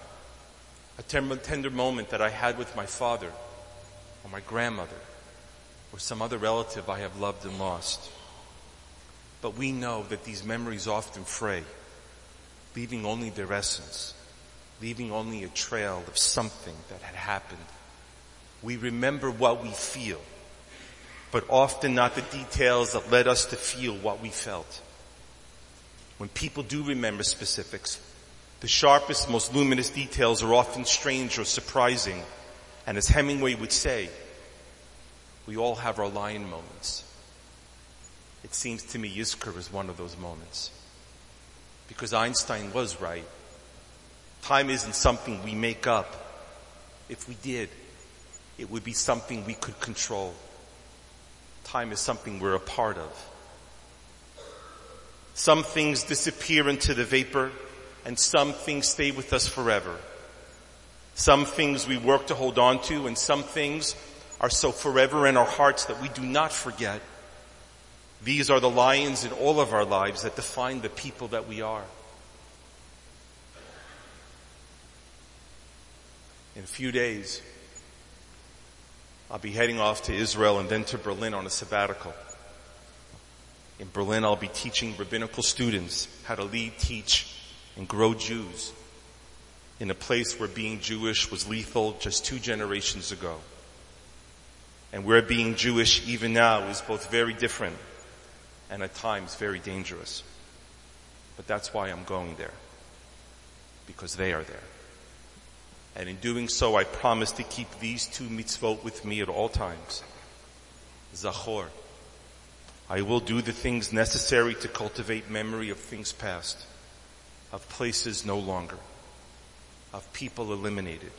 A tender moment that I had with my father or my grandmother or some other relative I have loved and lost. But we know that these memories often fray, leaving only their essence, leaving only a trail of something that had happened. We remember what we feel but often not the details that led us to feel what we felt. When people do remember specifics, the sharpest, most luminous details are often strange or surprising. And as Hemingway would say, we all have our lion moments. It seems to me Yizkor is one of those moments. Because Einstein was right. Time isn't something we make up. If we did, it would be something we could control. Time is something we're a part of. Some things disappear into the vapor and some things stay with us forever. Some things we work to hold on to and some things are so forever in our hearts that we do not forget. These are the lions in all of our lives that define the people that we are. In a few days, I'll be heading off to Israel and then to Berlin on a sabbatical. In Berlin, I'll be teaching rabbinical students how to lead, teach, and grow Jews in a place where being Jewish was lethal just two generations ago. And where being Jewish even now is both very different and at times very dangerous. But that's why I'm going there. Because they are there. And in doing so, I promise to keep these two mitzvot with me at all times. Zachor. I will do the things necessary to cultivate memory of things past, of places no longer, of people eliminated,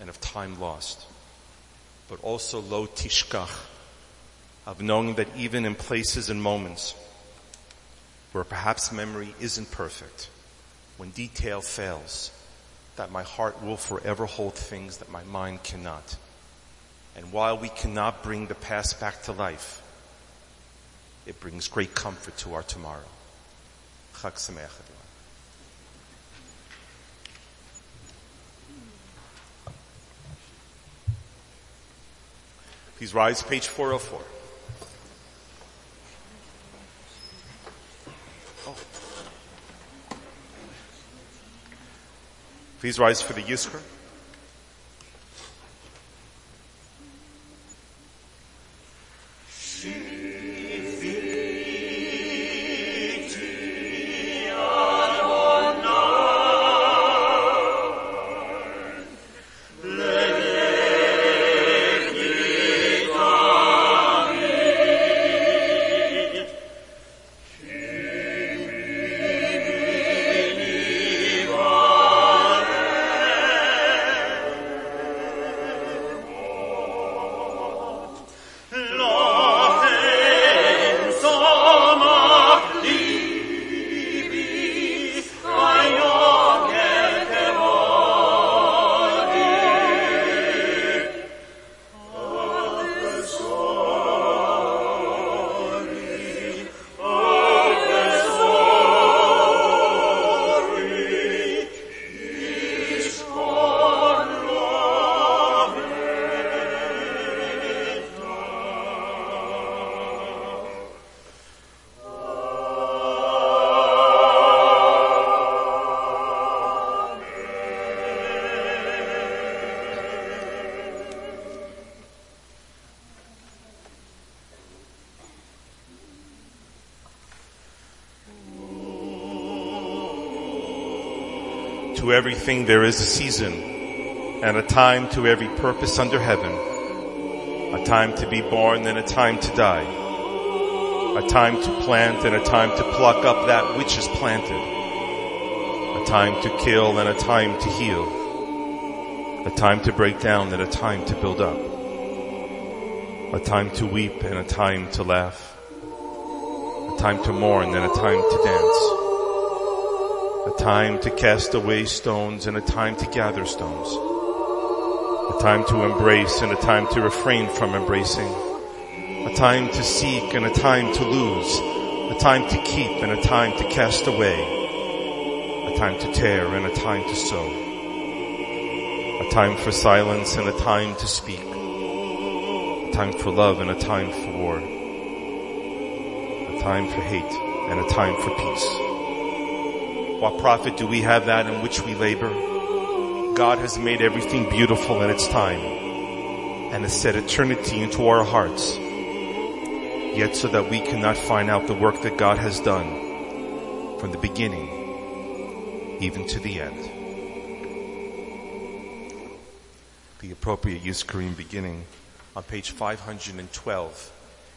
and of time lost. But also lo tishkach, of knowing that even in places and moments where perhaps memory isn't perfect, when detail fails, that my heart will forever hold things that my mind cannot. And while we cannot bring the past back to life, it brings great comfort to our tomorrow. Chag Sameach, Please rise, page 404. Oh. Please rise for the Yizkor. She To everything there is a season and a time to every purpose under heaven. A time to be born and a time to die. A time to plant and a time to pluck up that which is planted. A time to kill and a time to heal. A time to break down and a time to build up. A time to weep and a time to laugh. A time to mourn and a time to dance. Time to cast away stones and a time to gather stones. A time to embrace and a time to refrain from embracing. A time to seek and a time to lose. A time to keep and a time to cast away. A time to tear and a time to sow. A time for silence and a time to speak. A time for love and a time for war. A time for hate and a time for peace. What profit do we have that in which we labor? God has made everything beautiful in its time and has set eternity into our hearts. Yet so that we cannot find out the work that God has done from the beginning even to the end. The appropriate Yizkarim beginning on page 512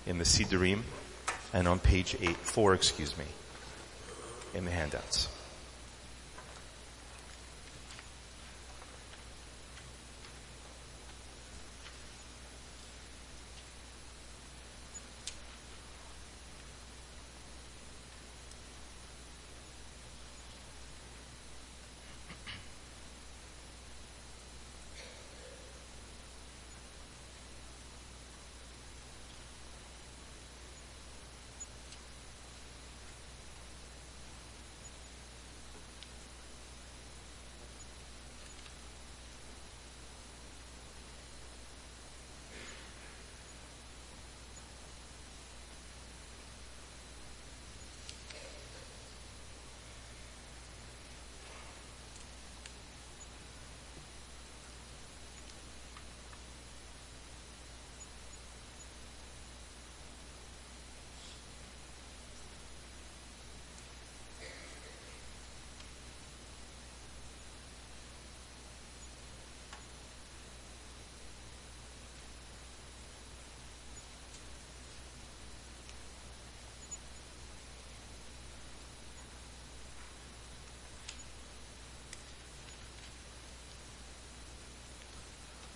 in the Sidurim and on page 8, 4, excuse me, in the handouts.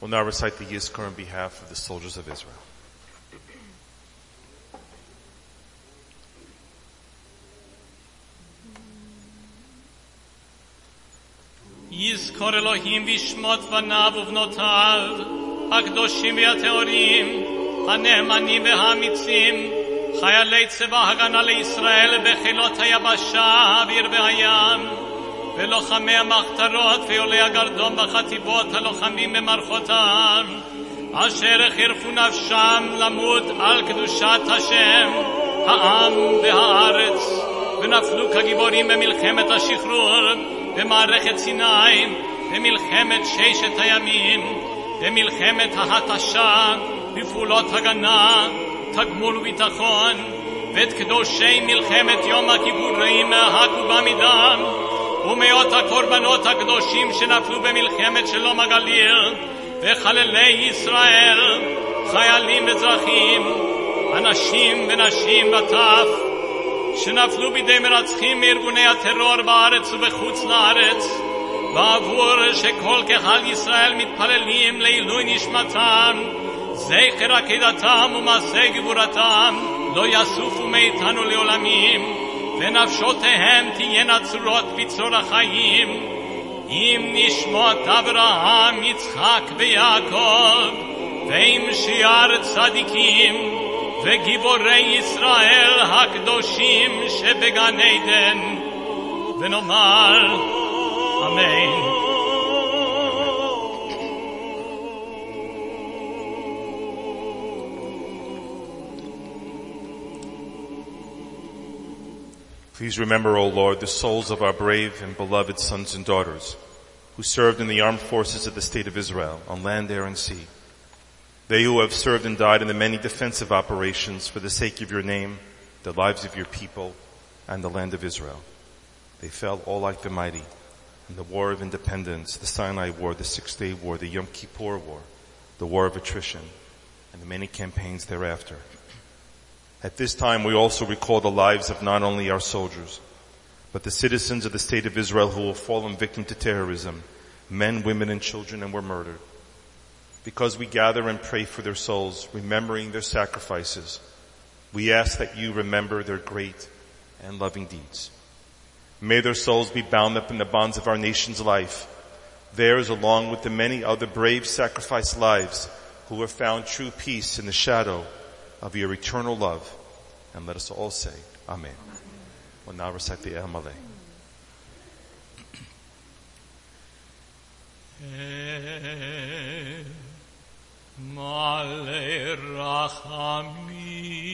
We'll now recite the Yizkor on behalf of the soldiers of Israel. יזכור אלוהים בשמות בניו ובנותיו, הקדושים והטהורים, הנאמנים והאמיצים, חיילי צבא הגנה לישראל בחילות היבשה, האוויר והים, ולוחמי המחתרות ועולי הגרדום בחטיבות הלוחמים במערכותם, אשר חירפו נפשם למות על קדושת השם, העם והארץ, ונפלו כגיבורים במלחמת השחרור, במערכת סיני, במלחמת ששת הימים, במלחמת ההתשה, בפעולות הגנה, תגמול וביטחון, ואת קדושי מלחמת יום הכיפורים הכו במידם, ומאות הקורבנות הקדושים שנפלו במלחמת שלום הגליל, וחללי ישראל, חיילים אזרחים, אנשים ונשים וטף, שנפלו בידי מרצחים מארגוני הטרור בארץ ובחוץ לארץ, בעבור שכל קהל ישראל מתפללים לעילוי נשמתם, זכר עקידתם ומעשה גבורתם לא יסופו מאיתנו לעולמים, ונפשותיהם תהיינה צורות בצרור החיים, עם נשמות אברהם, יצחק ויעקב, ועם שיער צדיקים, וגיבורי ישראל הקדושים שבגן עדן, ונאמר אמן. Please remember, O Lord, the souls of our brave and beloved sons and daughters who served in the armed forces of the state of Israel on land, air, and sea. They who have served and died in the many defensive operations for the sake of your name, the lives of your people, and the land of Israel. They fell all like the mighty, in the War of Independence, the Sinai War, the Six Day War, the Yom Kippur War, the War of Attrition, and the many campaigns thereafter. At this time, we also recall the lives of not only our soldiers, but the citizens of the state of Israel who have fallen victim to terrorism, men, women, and children, and were murdered. Because we gather and pray for their souls, remembering their sacrifices, we ask that you remember their great and loving deeds. May their souls be bound up in the bonds of our nation's life, theirs along with the many other brave sacrificed lives who have found true peace in the shadow of your eternal love. And let us all say, Amen. We'll now recite the Amalei. Male rachamim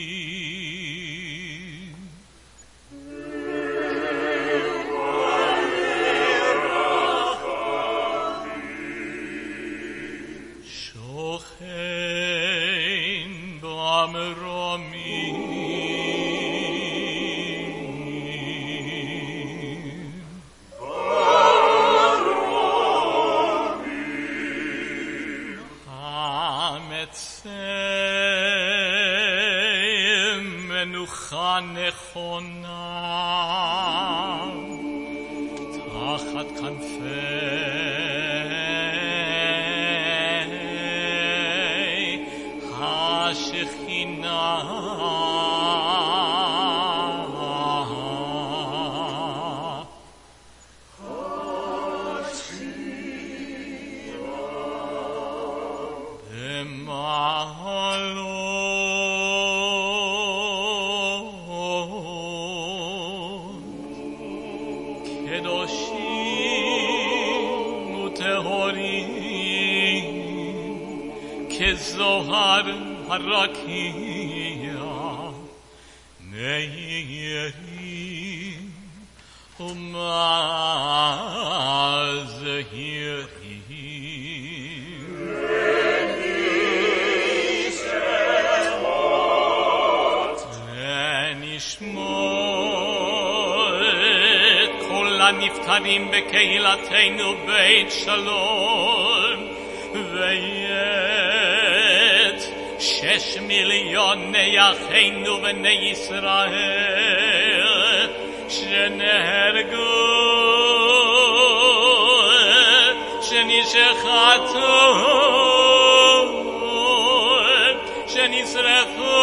רחמים שוכן במרומים המצם מנוחה נכונה תחת כנפי הרקיע מאירים ומזהירים ונשמור את כל הנפטרים בקהילתנו בית שלום שש מיליוני אחינו בני ישראל שנהרגו שנשחטו שנשרפו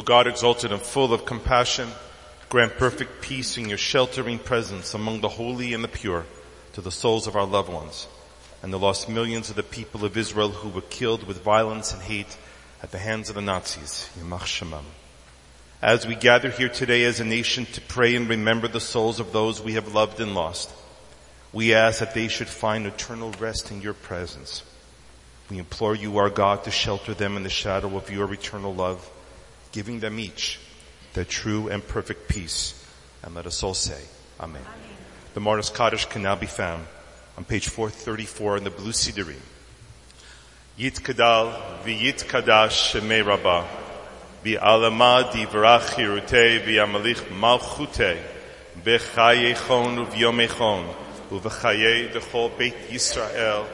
O God, exalted and full of compassion, grant perfect peace in your sheltering presence among the holy and the pure to the souls of our loved ones and the lost millions of the people of Israel who were killed with violence and hate at the hands of the Nazis. Yamach. As we gather here today as a nation to pray and remember the souls of those we have loved and lost, we ask that they should find eternal rest in your presence. We implore you, our God, to shelter them in the shadow of your eternal love, giving them each their true and perfect peace. And let us all say, Amen. The Martyr's Kaddish can now be found on page 434 in the Blue Siddurim. Yit Kadal v'yit Kadash Shemei Rabbah v'alama divrach chirutei v'yamalich malchutei v'chayechon u'v'yomechon u'v'chayei d'chol Beit Yisrael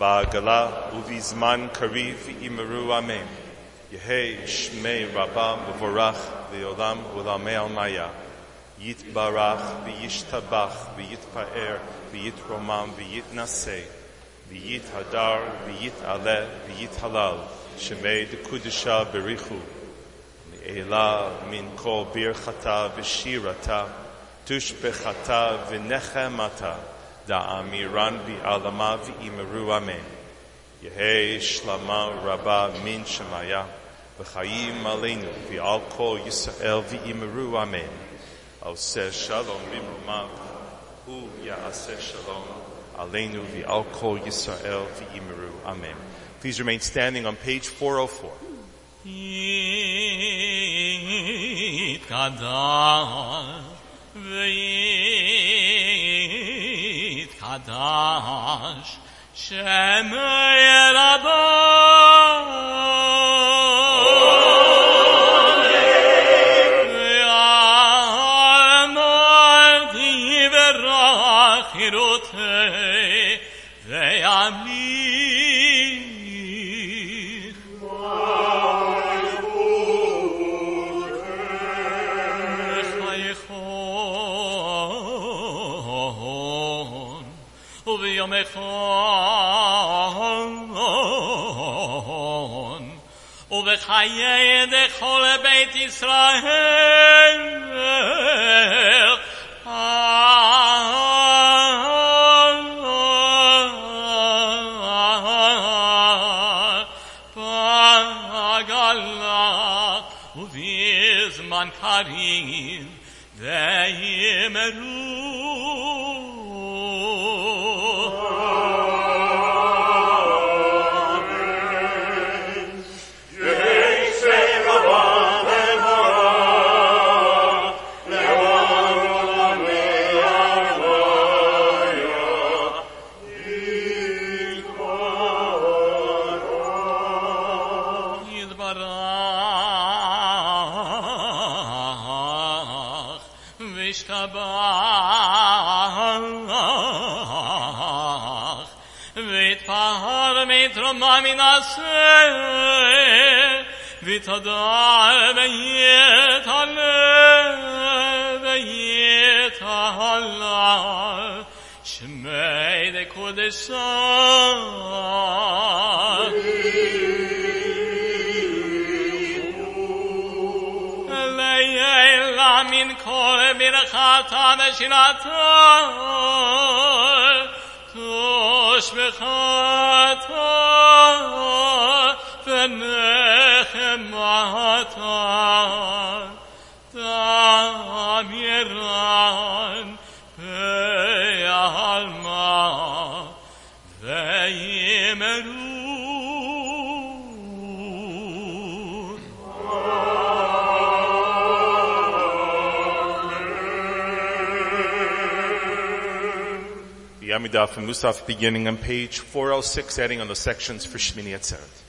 ba'agala u'v'zman kariv imeru amen. Yehei Shmei Rabbah v'vorach v'olam u'lamei al-maya. Yitbarach v'yishtabach v'yitpa'er v'yitromam v'yitnaseh v'yit hadar v'yit aleh v'yit halal shemei dekudisha berichu me'ela min kol birchata v'shirata tushbechata v'nechemata da'amiran v'alama v'imeru amen Yehei shlama rabba min shemaya v'chayim aleinu v'al kol Yisrael v'imeru amen Oseh shalom bimrumav hu ya'aseh shalom aleinu v'al kol Yisrael v'imeru amen Please remain standing on page 404. יתקדש ויתקדש שמי רבו ובחיי דכל בית ישראל פגלה ובזמן קריב ויאמרו لتدعى ميتا ميتا العرش ميد كدشان ليلا من كل من خاتم شناتان توش بخاتم فن. The تا from Musaf beginning on page 406, adding on the sections for Shmini Atzeret.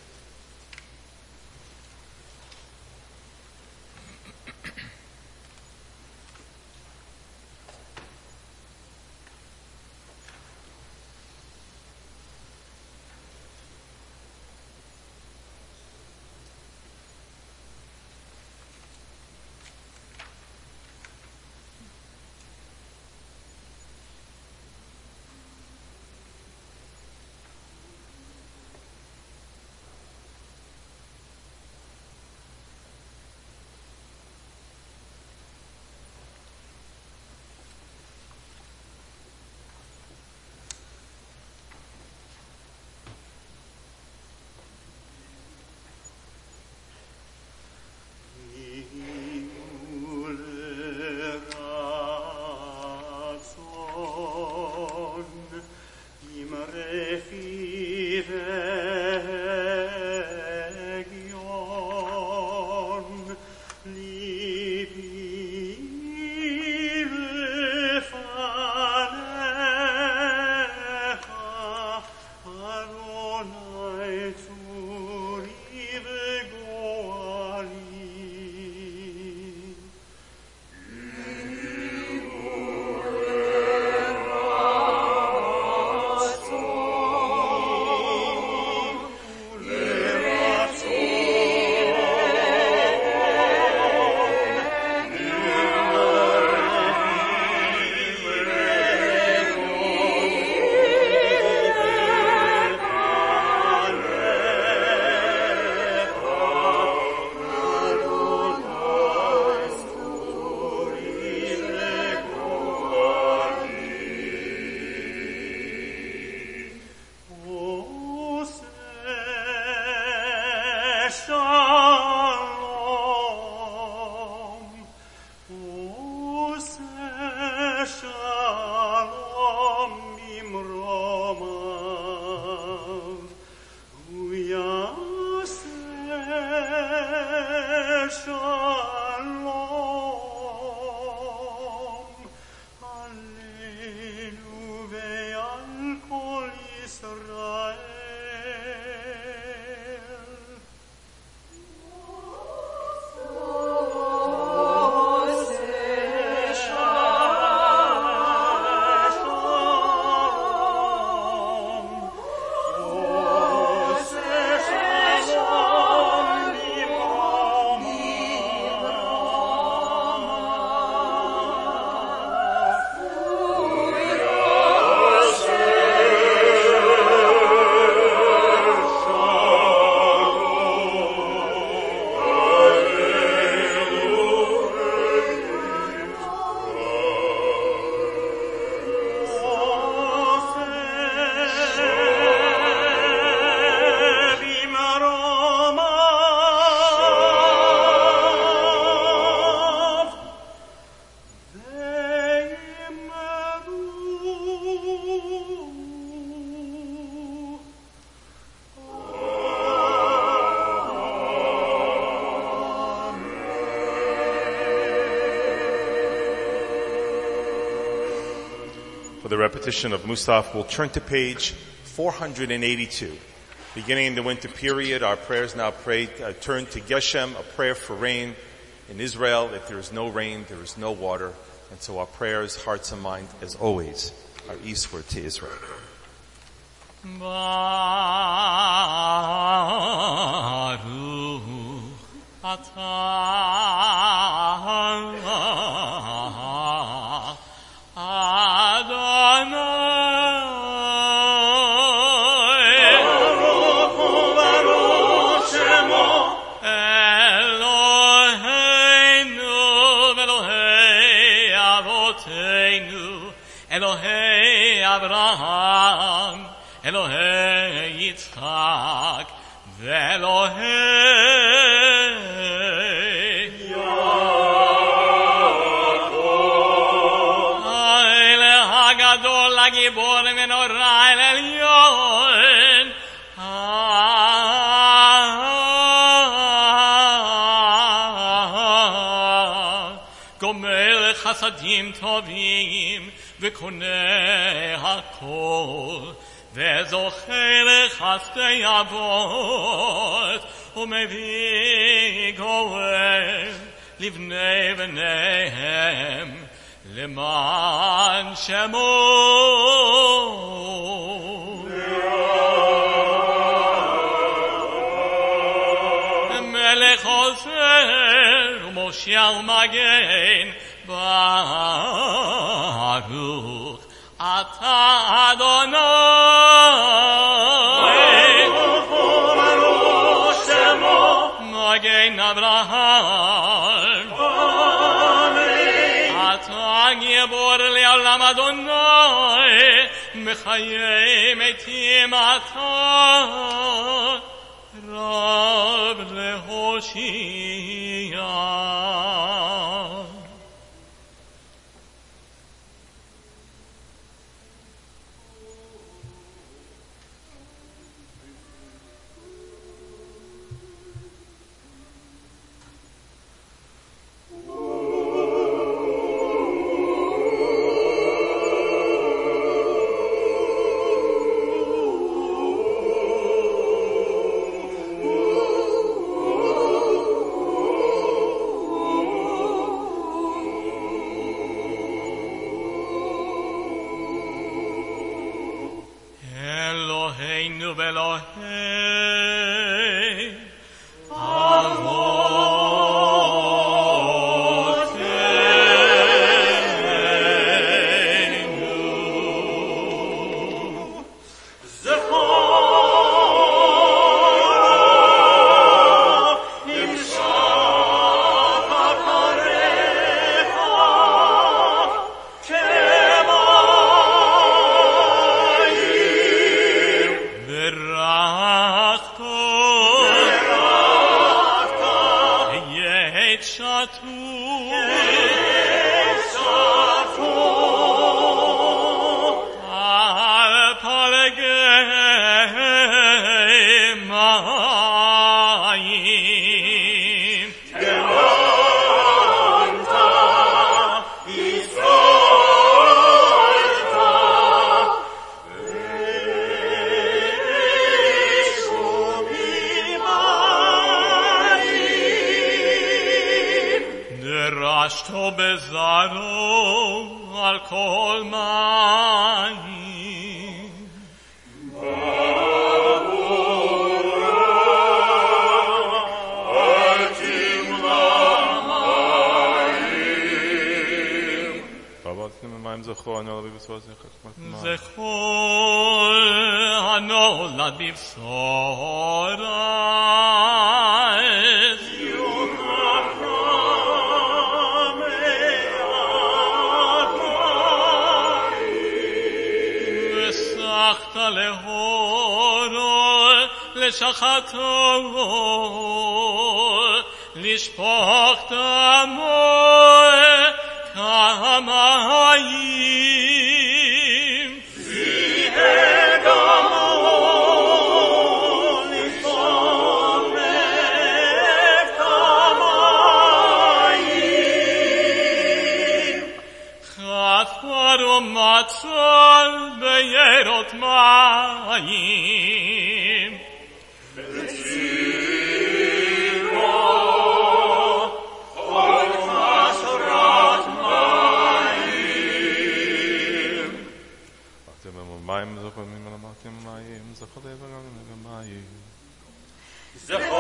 Of Musaf, we'll turn to page 482. Beginning in the winter period, our prayers now pray, uh, turn to Geshem, a prayer for rain in Israel. If there is no rain, there is no water. And so our prayers, hearts and mind, as always, are eastward to Israel. Avoteinu Elohei Abraham Elohei Yitzchak Velohei חסדים טובים וקונה הכל וזוכה לחסדי אבות ומביא גואל לבני בניהם למען שמו מלך עוזר ומושיע ומגן Baruch Ata Adonai. Adonai Rab Lehoshia מים זכו מים על המתים מים זכו לב הרב נגע מים זכו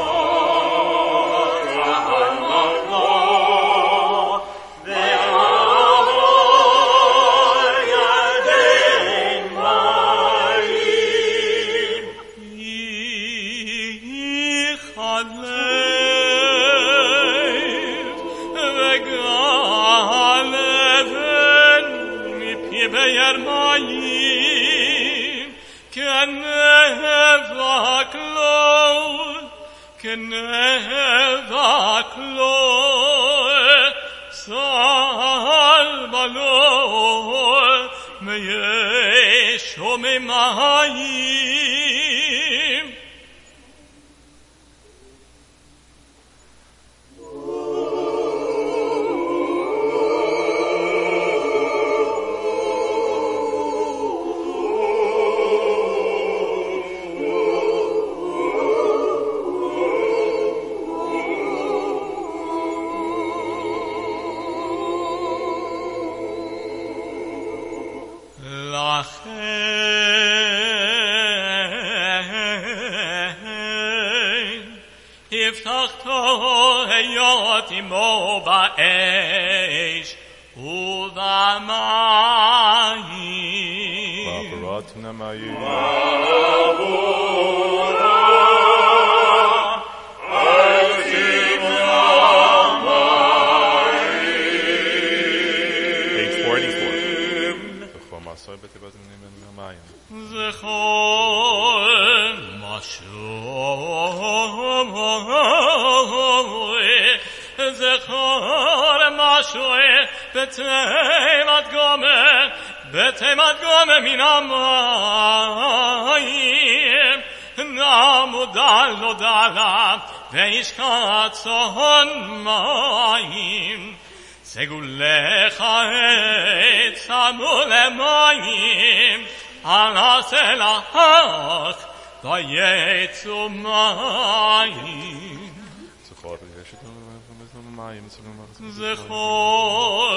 זכור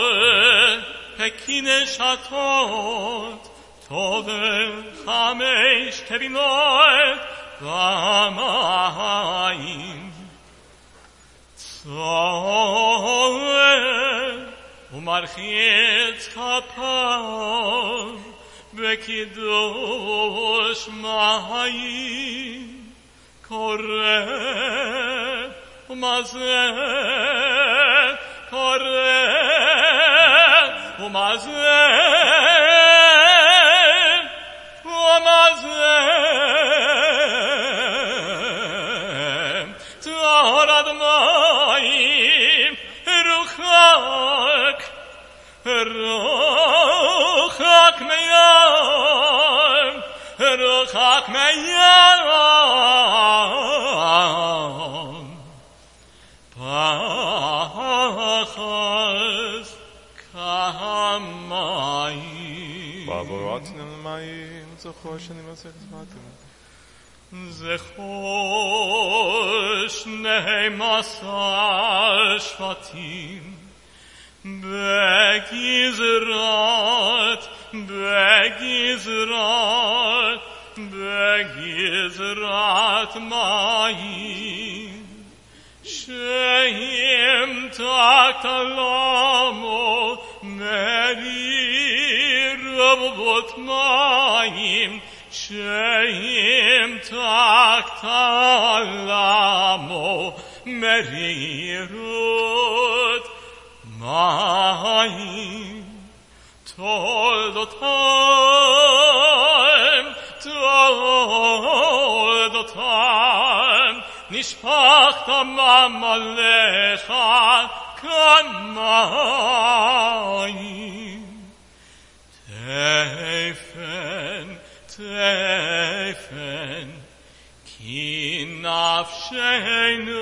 פקיני שתות טוב חמש תבינות במים צוער ומרחיץ כפיו בקידוש מים קורא mazı karı mazı mazı taradmayım ruhak ruhak meyam ruhak meyam. מים פחס כמים בעבורת נמיים. זכור שאני מסך זמתם. זכור שני מסע שבטים בגזרת, בגזרת, בגזרת מים Sheim takta lamo meri robot maim. Sheim takta lamo meri robot maim. Toldot time, time דמם עליך כמים תפן תפן כי נפשנו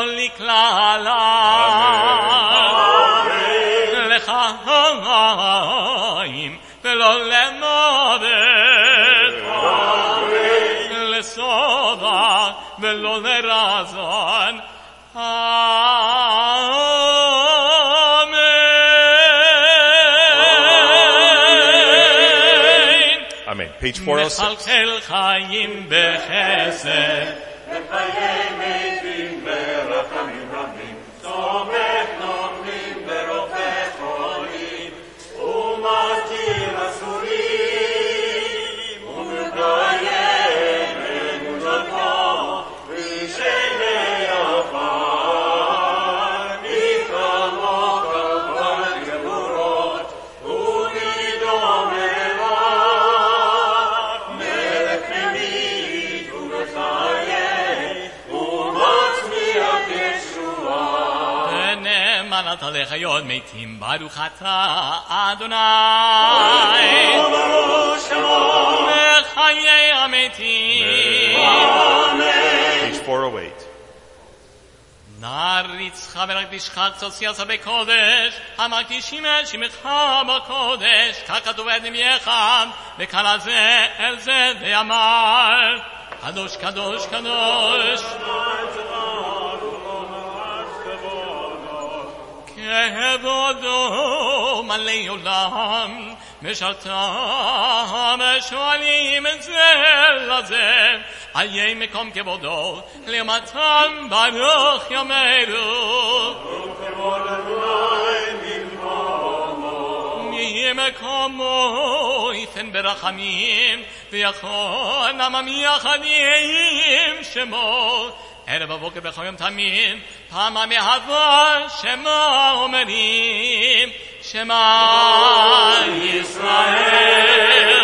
only Klala. לחיים ולא למוות, לסובה ולא לרזון. Amen. Page 406. לחיות מתים, ברוך אתה אדוני. וחיי המתים. Page 408. נריץ חבר הקדישך קצוץ יעשה בקודש, המקישים את שמך בקודש, ככתוב את נביאך, וקרא זה אל זה ואמר, קדוש קדוש קדוש. دو ملی اولم משרתם שואלים את זה לזה, על יהי מקום כבודו, למתם ברוך יאמרו. יהיה מקומו יתן ברחמים, ויכול עמם יחד יהיים שמו. ערב הבוקר בכל יום תמיד, פעם מהווה שמה אומרים, שמה ישראל.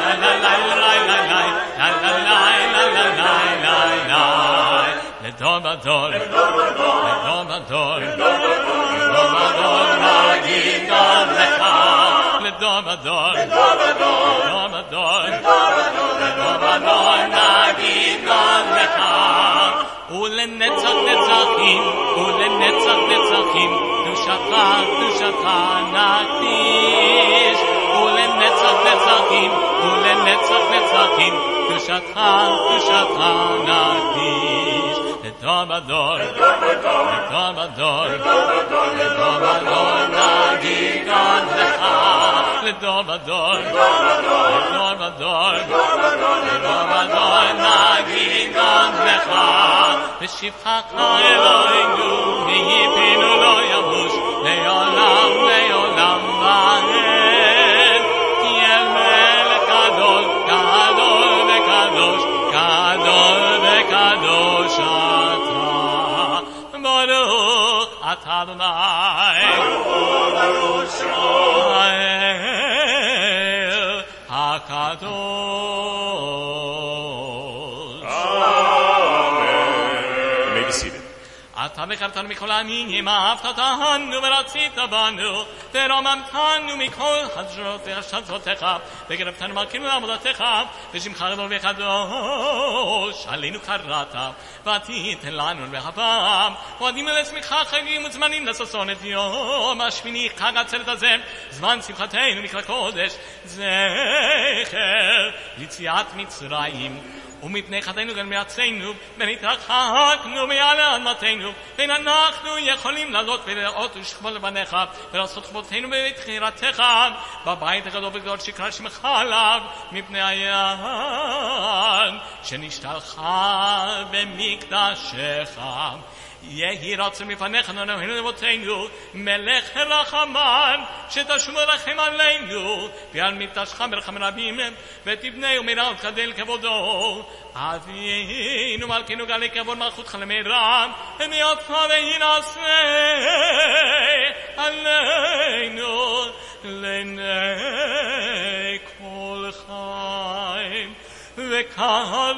Domador, Domador, Domador, Magid Lecha, Domador, Domador, Domador, Domador, Magid Lecha, ולנצח נצחים, ולנצח נצחים, קדושתך, קדושתך נקים. ולנצח נצחים, קדושתך, קדושתך נקדיש. לדור ודור, לדור ודור, לדור ודור נגיד גם לך, לדור ודור, לדור ודור, לדור ודור נגיד גם לך, ושבחך אלוהינו, ויפינו לא יבוש, לעולם לעולם ועד. Adonai. Baruch Baruch Shmo. בחרתנו מכל העמים, אהבת אותנו ורצית בנו, ורוממתנו מכל חדשות וחשצותיך, וגרבתנו מרכינו לעבודתך, ושמך גדול וקדוש, עלינו קראת, ותיתן לנו והפעם, מועדים לשמחה חגים וזמנים לששון את יום השמיני חג עצרת הזה, זמן שמחתנו מקרא קודש, זכר ליציאת מצרים. ומפני חטאינו גם מארצנו, ונתרחקנו מעל אדמתנו, ואין אנחנו יכולים לעלות ולראות ולשכבול לבניך, ולעשות חובותינו בבית חירתך, בבית הגדול וגדול שקרא שמך עליו, מפני היד שנשתלחה במקדשך. יהי רצון מפניך נאמנו לבותינו, מלך רחמן, שתשוב לרחם עלינו, ועל מקדשך מרחם רבים, ותבנה ומירה ותגדל כבודו. אבינו מלכנו גלי כבוד מלכותך למרב, ומאותך והנעשה עלינו לעיני כל חיים. וקרב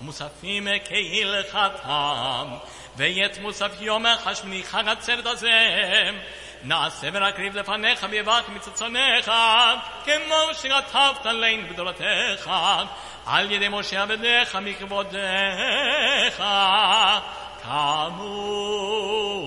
ומוספים כהלכתם וית מוסף יום השמיני חג עצרת הזה נעשה ונקריב לפניך ויברך מצצונך כמו שכתבת עלינו בגדולתך על ידי משה עבדיך מכבודך כאמור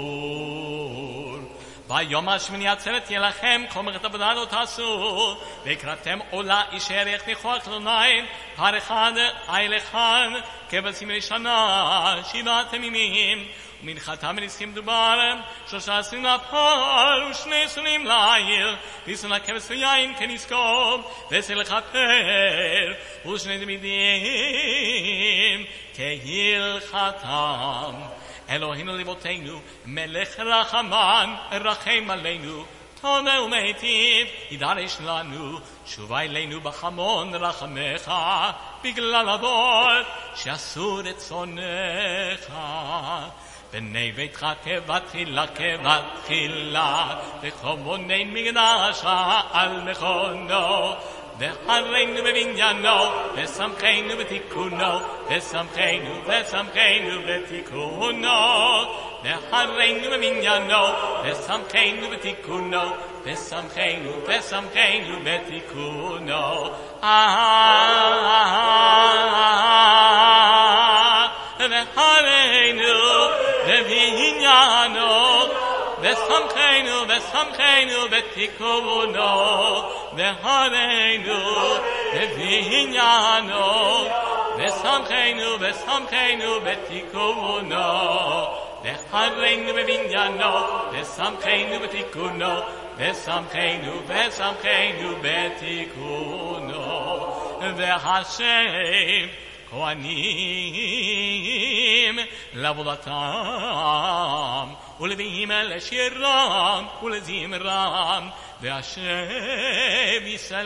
ביום השמיני עצרת תהיה לכם כל מלאכת עבודה לא תעשו ויקראתם עולה איש ערך ניחוח לעיניים פר אחד איל אחד כבשים לשנה שבעת ימים ומנחתם ונצחים דובר שלושה עשרים לפר ושני עשרים לעיר. וישון הכבש ויין כנזכור ועשר לכפר ושני תמידים כהלכתם אלוהינו לבותינו, מלך רחמן, רחם עלינו, תונה ומיטיב, ידרש לנו, שובה אלינו בחמון רחמך, בגלל הבור שאסור רצונך. בני ביתך כבתחילה כבתחילה, וכמוני מקדש על מכונו. וחרנו בבניינו, ושמחנו בתיקונו, ושמחנו ושמחנו בתיקונו. וחרנו בבניינו, ושמחנו בתיקונו, ושמחנו ושמחנו בתיקונו. וחרנו בבניינו, ושמחנו ושמחנו בתיקונו, והרנו בבניינו, ושמחנו ושמחנו בתיקונו, והרנו בבניינו, ושמחנו בתיקונו, ושמחנו ושמחנו בתיקונו, והשם כהנים לעבודתם ולוויים לשירם ולזמרם והשם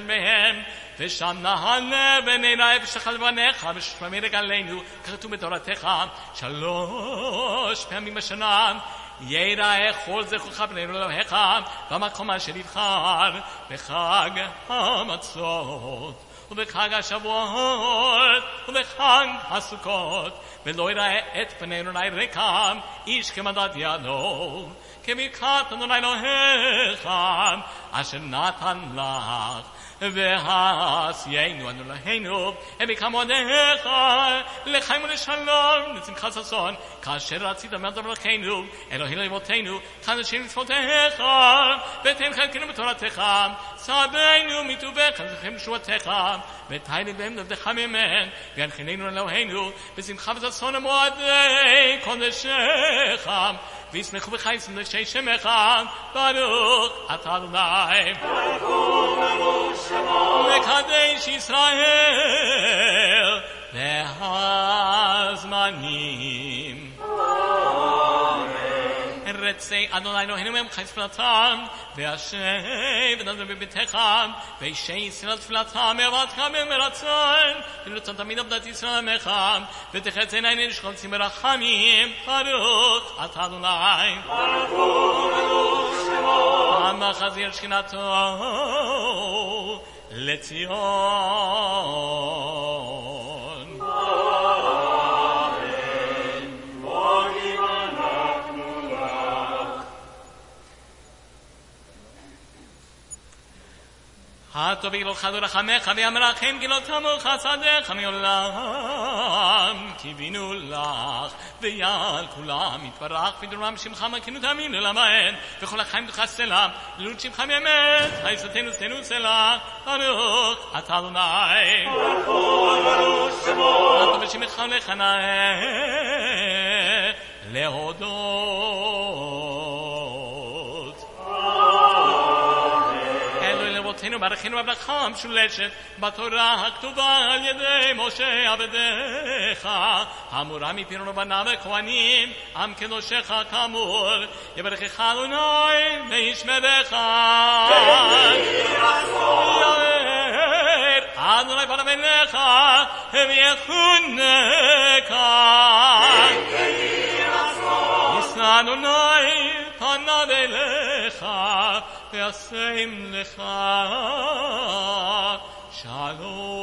מהם ושם נהנה ונראה ושחל בניך ושמי רגלינו ככתוב בתורתך שלוש פעמים בשנה. יראה כל זכורך בנינו אלוהיך במקום אשר יבחר בחג המצות ובחג השבועות, ובחג הסוכות, ולא יראה את פנינו אלי ריקם, איש כמדד ידו, כברכת אדוני אלוהיך, אשר נתן לך. והסיינו אנו להינו, הם יקמו עדיך, לחיים ולשלום, לשמחה ששון, כאשר רצית מעט דרכנו, אלוהים לאבותינו, חדשים לצפותיך, ותן חלקנו כאילו בתורתך, סבנו מטובך, זכרים לשבועתך, ותהי לבם לבדך ממן, וינחיננו אלוהינו, בשמחה וששון המועדי קודשך. וישמחו בך ישמחי שמך, ברוך אתה אדוני. מקדש ישראל והזמנים. Let's say, Adonai Eloheinu Hem Chai Tfilatam, Ve'asher v'nadar b'bitecha, Ve'ishei Yisrael Tfilatam, Ve'avatcha Me'meratzon, Ve'lutzon Tamid Abdat Yisrael Amecha, Ve'techet Zenai Nishkol Tzim Berachamim, Baruch Ata Adonai. Baruch Shemo. Amachazir Shkinato, הטוב יגלוך ורחמך וימלכים גילותם לא וחסדך מעולם קיווינו לך ויעל כולם יתברך בדרום שמך מכינו תמים לעולם האין וכל החיים תחסלם ללוד שמך באמת חייסתנו שדנו סלע ברוך אתה ה' ברוך שמו הטוב בשמך ולחנך להודות. ברכינו בבחם שולשת בתורה הכתובה על ידי משה עבדיך המורה מפירונו בנם וכוהנים עם כנושך כאמור יברכך אלוני וישמדך אדוני פעם אליך ויחונך ויחונך ויחונך ויחונך פניו אליך וישם לך שלום.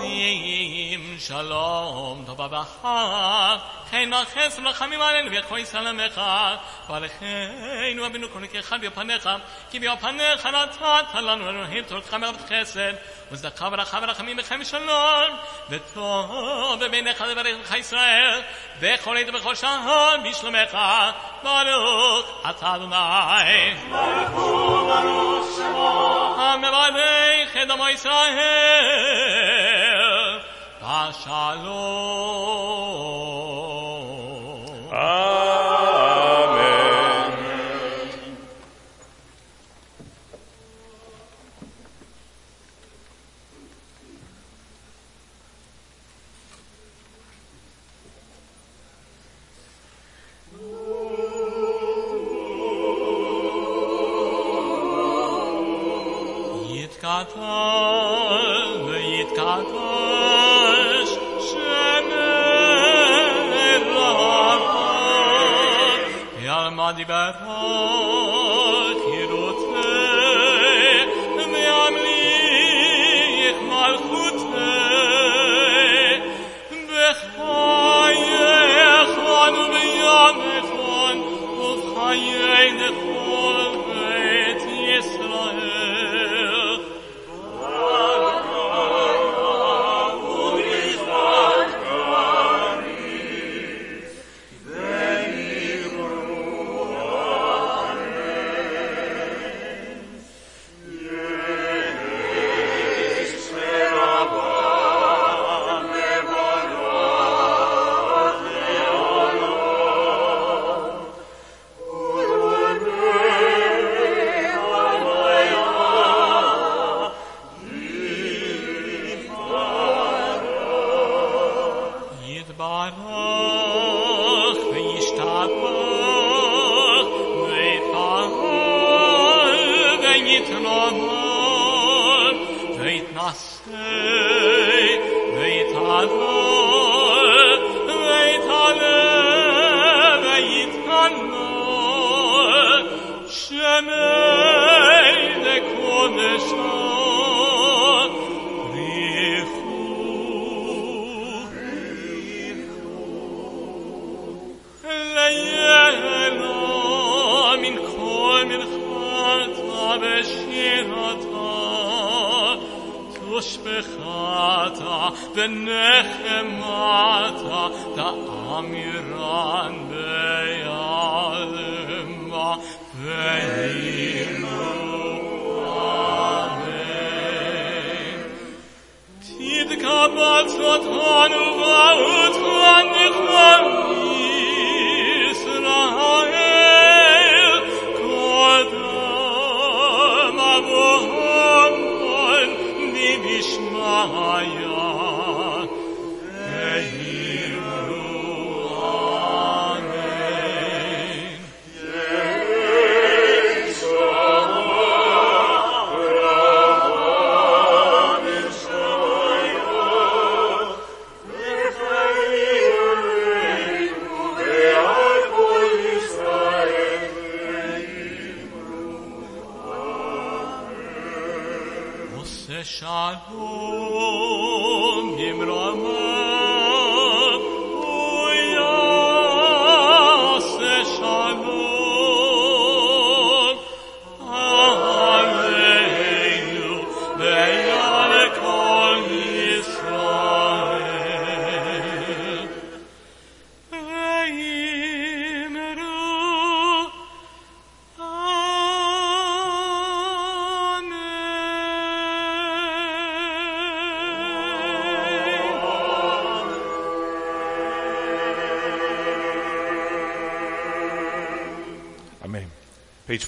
שים שלום טובה ברכה חן וחסד ורחמים עלינו ויכוי סלמך ברכנו אבינו כל נקרחה בפניך כי בפניך נתת לנו אלוהים תורך מרבת חסד וצדקה ברכה ורחמים וכם שלום וטוב בעיניך לברך ישראל בכל עת ובכל שעה בשלומך ברוך אתה אדוני המברך את עמו ישראל Shalom. Amen. Yitkata.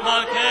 Baruch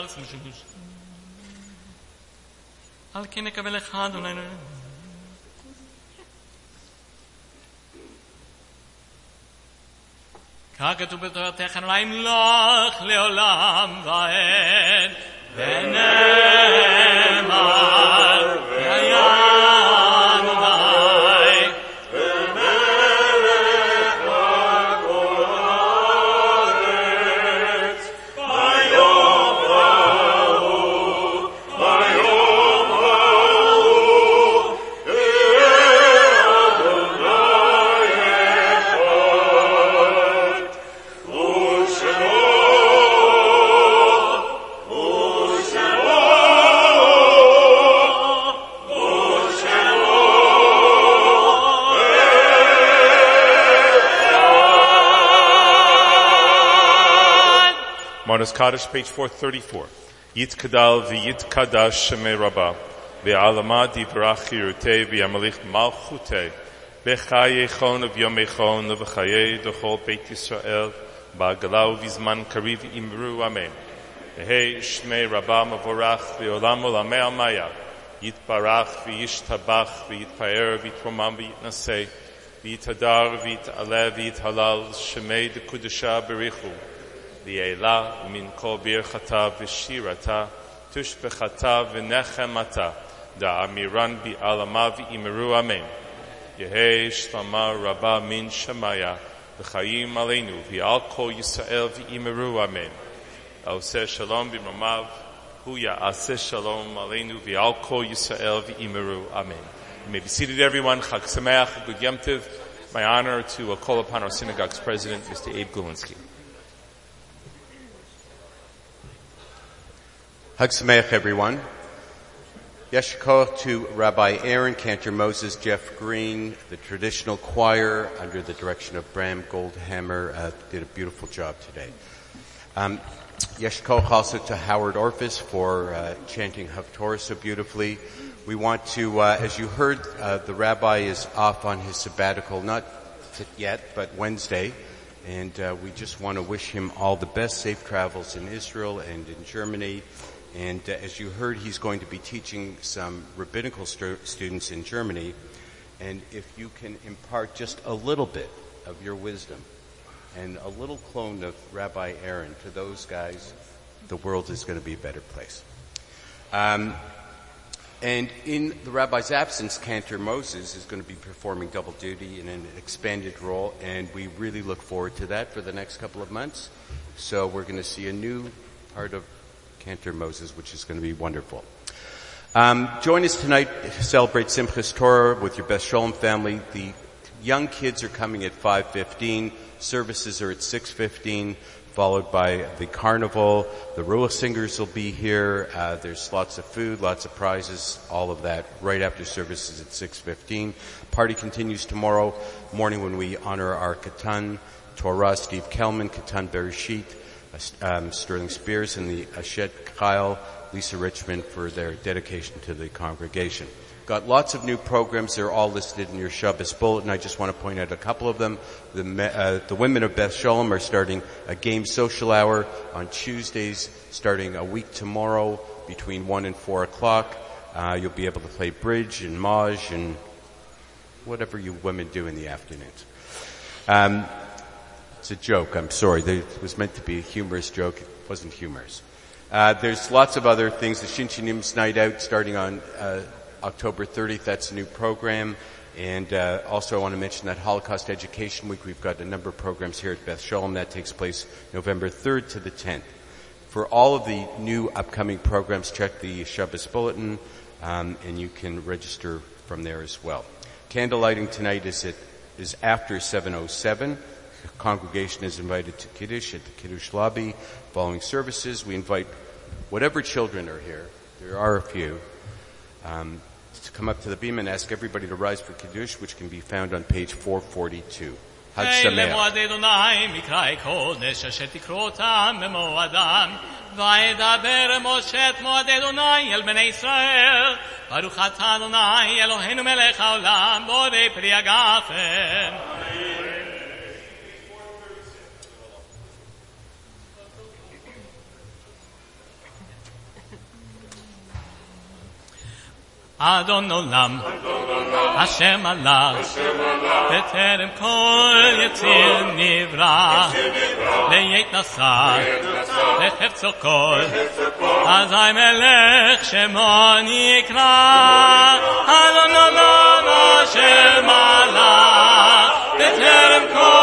שבשמיים ויוסד ארץ משבוש. על כן נקבל לך אדוני אלוהינו. כך כתוב בתורתך אולי ימלוך לעולם ועד ונאמר Mourner's Kaddish, page 434. Yit Kadal v'yit Kadash Shemei Rabbah. Ve'alama divrach yirutei v'yamalich malchutei. V'chaye chon of yomei v'chaye d'chol Beit Yisrael. Ba'galau v'zman kariv imru amen. V'hei Shmei Rabbah mavorach v'olam olamei amaya. Yitbarach v'yishtabach v'yitpaer v'yitromam v'yitnasei. V'yitadar v'yit'aleh v'yithalal Shemei d'kudesha berichu. V'yela min kol birchata v'shirata tushbechata v'nechemata da'amiran bi'alama v'imeru amen. Yehei shlama rabba min shemaya v'chayim aleinu v'al kol Yisrael v'imeru amen. Aoseh shalom b'mamav hu ya'aseh shalom aleinu v'al Yisrael v'imeru amen. May be seated everyone. Chag Sameach, good Yom Tov. My honor to call upon our synagogue's president, Mr. Abe Gulinsky. Hag Sameach, everyone. Yeshikoch to Rabbi Aaron, Cantor Moses, Jeff Green, the traditional choir under the direction of Bram Goldhammer uh, did a beautiful job today. Um, also to Howard Orphis for uh, chanting Haftorah so beautifully. We want to, uh, as you heard, uh, the rabbi is off on his sabbatical, not yet, but Wednesday. And uh, we just want to wish him all the best safe travels in Israel and in Germany. And uh, as you heard, he's going to be teaching some rabbinical stu- students in Germany. And if you can impart just a little bit of your wisdom and a little clone of Rabbi Aaron to those guys, the world is going to be a better place. Um, and in the rabbi's absence, Cantor Moses is going to be performing double duty in an expanded role, and we really look forward to that for the next couple of months. So we're going to see a new part of Cantor Moses, which is going to be wonderful. Um, join us tonight to celebrate Simchas Torah with your Beth Shalom family. The young kids are coming at 5.15. Services are at 6.15 followed by the carnival. The Ruach singers will be here. Uh, there's lots of food, lots of prizes, all of that right after services at 6.15. Party continues tomorrow morning when we honor our Katan, Torah, Steve Kelman, Katan Bereshit, um, Sterling Spears, and the Ashet Kyle, Lisa Richmond for their dedication to the congregation. Got lots of new programs. They're all listed in your Shabbos bulletin. I just want to point out a couple of them. The, uh, the women of Beth Shalom are starting a game social hour on Tuesdays, starting a week tomorrow between 1 and 4 o'clock. Uh, you'll be able to play bridge and maj and whatever you women do in the afternoons. Um, it's a joke. I'm sorry. It was meant to be a humorous joke. It wasn't humorous. Uh, there's lots of other things. The Shinshinim's Night Out starting on uh, October 30th. That's a new program. And uh, also, I want to mention that Holocaust Education Week. We've got a number of programs here at Beth Shalom that takes place November 3rd to the 10th. For all of the new upcoming programs, check the Shabbos Bulletin, um, and you can register from there as well. Candle lighting tonight is at is after 7:07. The congregation is invited to Kiddush at the Kiddush lobby. Following services, we invite whatever children are here. There are a few. Um, to come up to the beam and ask everybody to rise for Kiddush, which can be found on page 442. Hag Sameach. למועד אדוני מקראי קודש אשר תקראו אותם במועדם וידבר משה את מועד אדוני אל בני ישראל ברוך אתה אדוני אלוהינו מלך העולם בורא פרי הגפן Adon Olam, Hashem Alach, Beterem Kol Yetzir Nivra, Leyet Nasar, Lehertzog Kol, Azay Melech Shemo Nikra, Adon Olam, Hashem Alach, Beterem Kol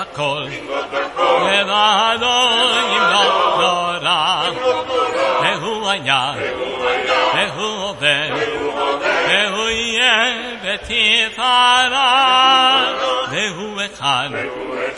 הכל, לבדו ימלוך נורא, והוא היה, והוא עובד, והוא יהיה בתפארה, והוא אחד,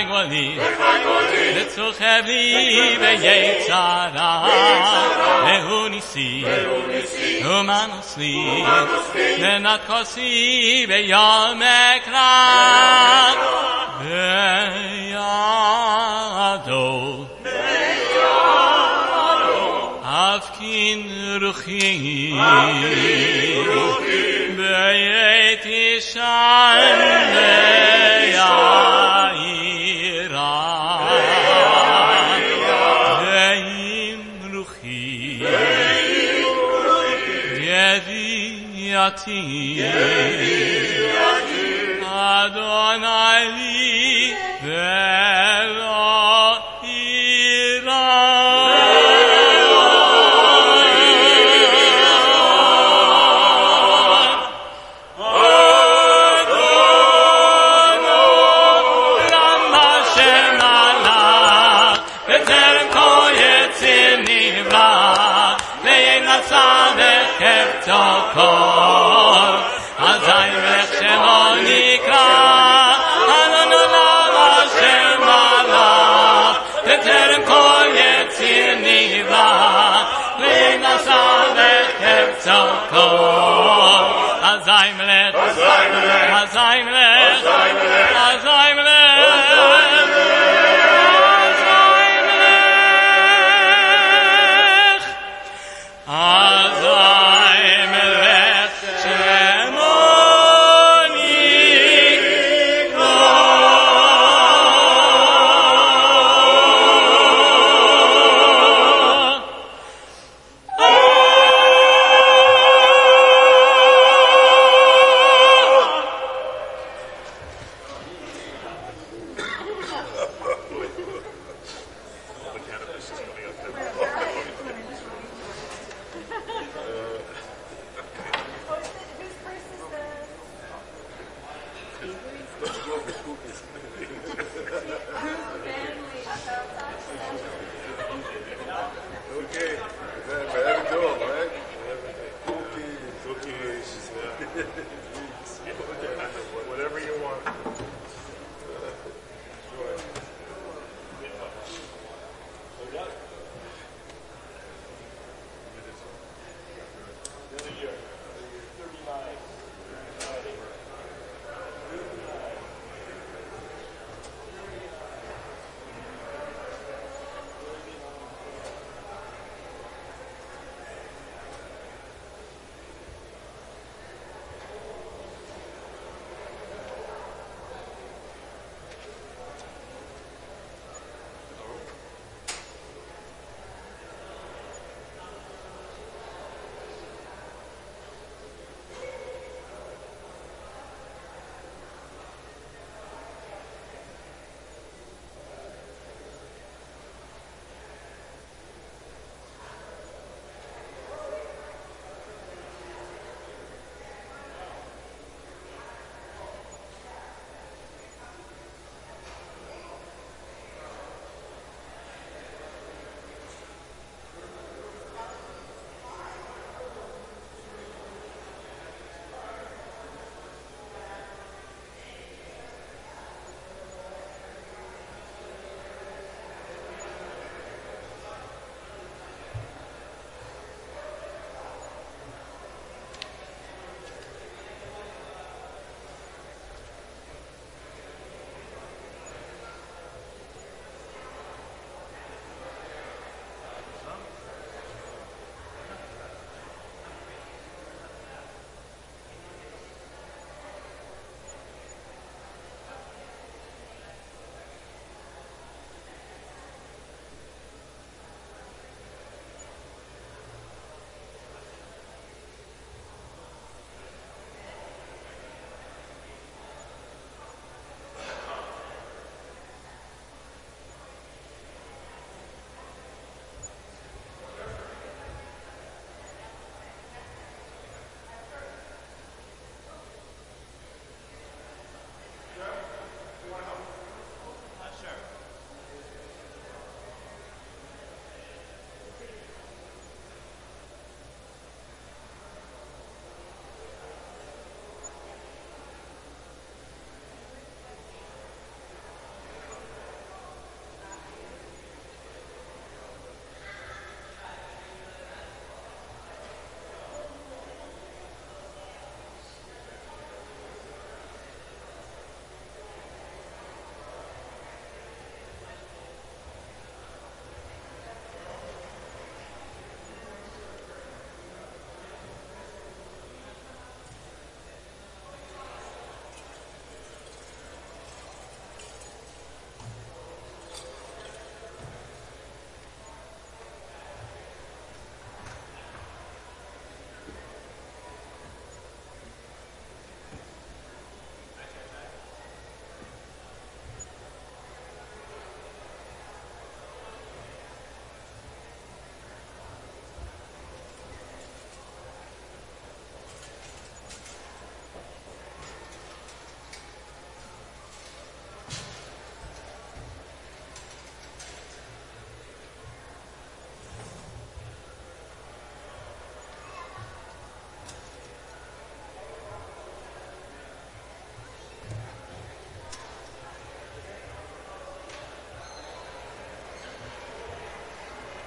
וחי גואלי, וצוחב לי ביצרה, והוא ניסי, ומנוס לי, מנת כוסי ביום אקרא, בידו. אבקין רוחי, בעת ישן يأتي Melech,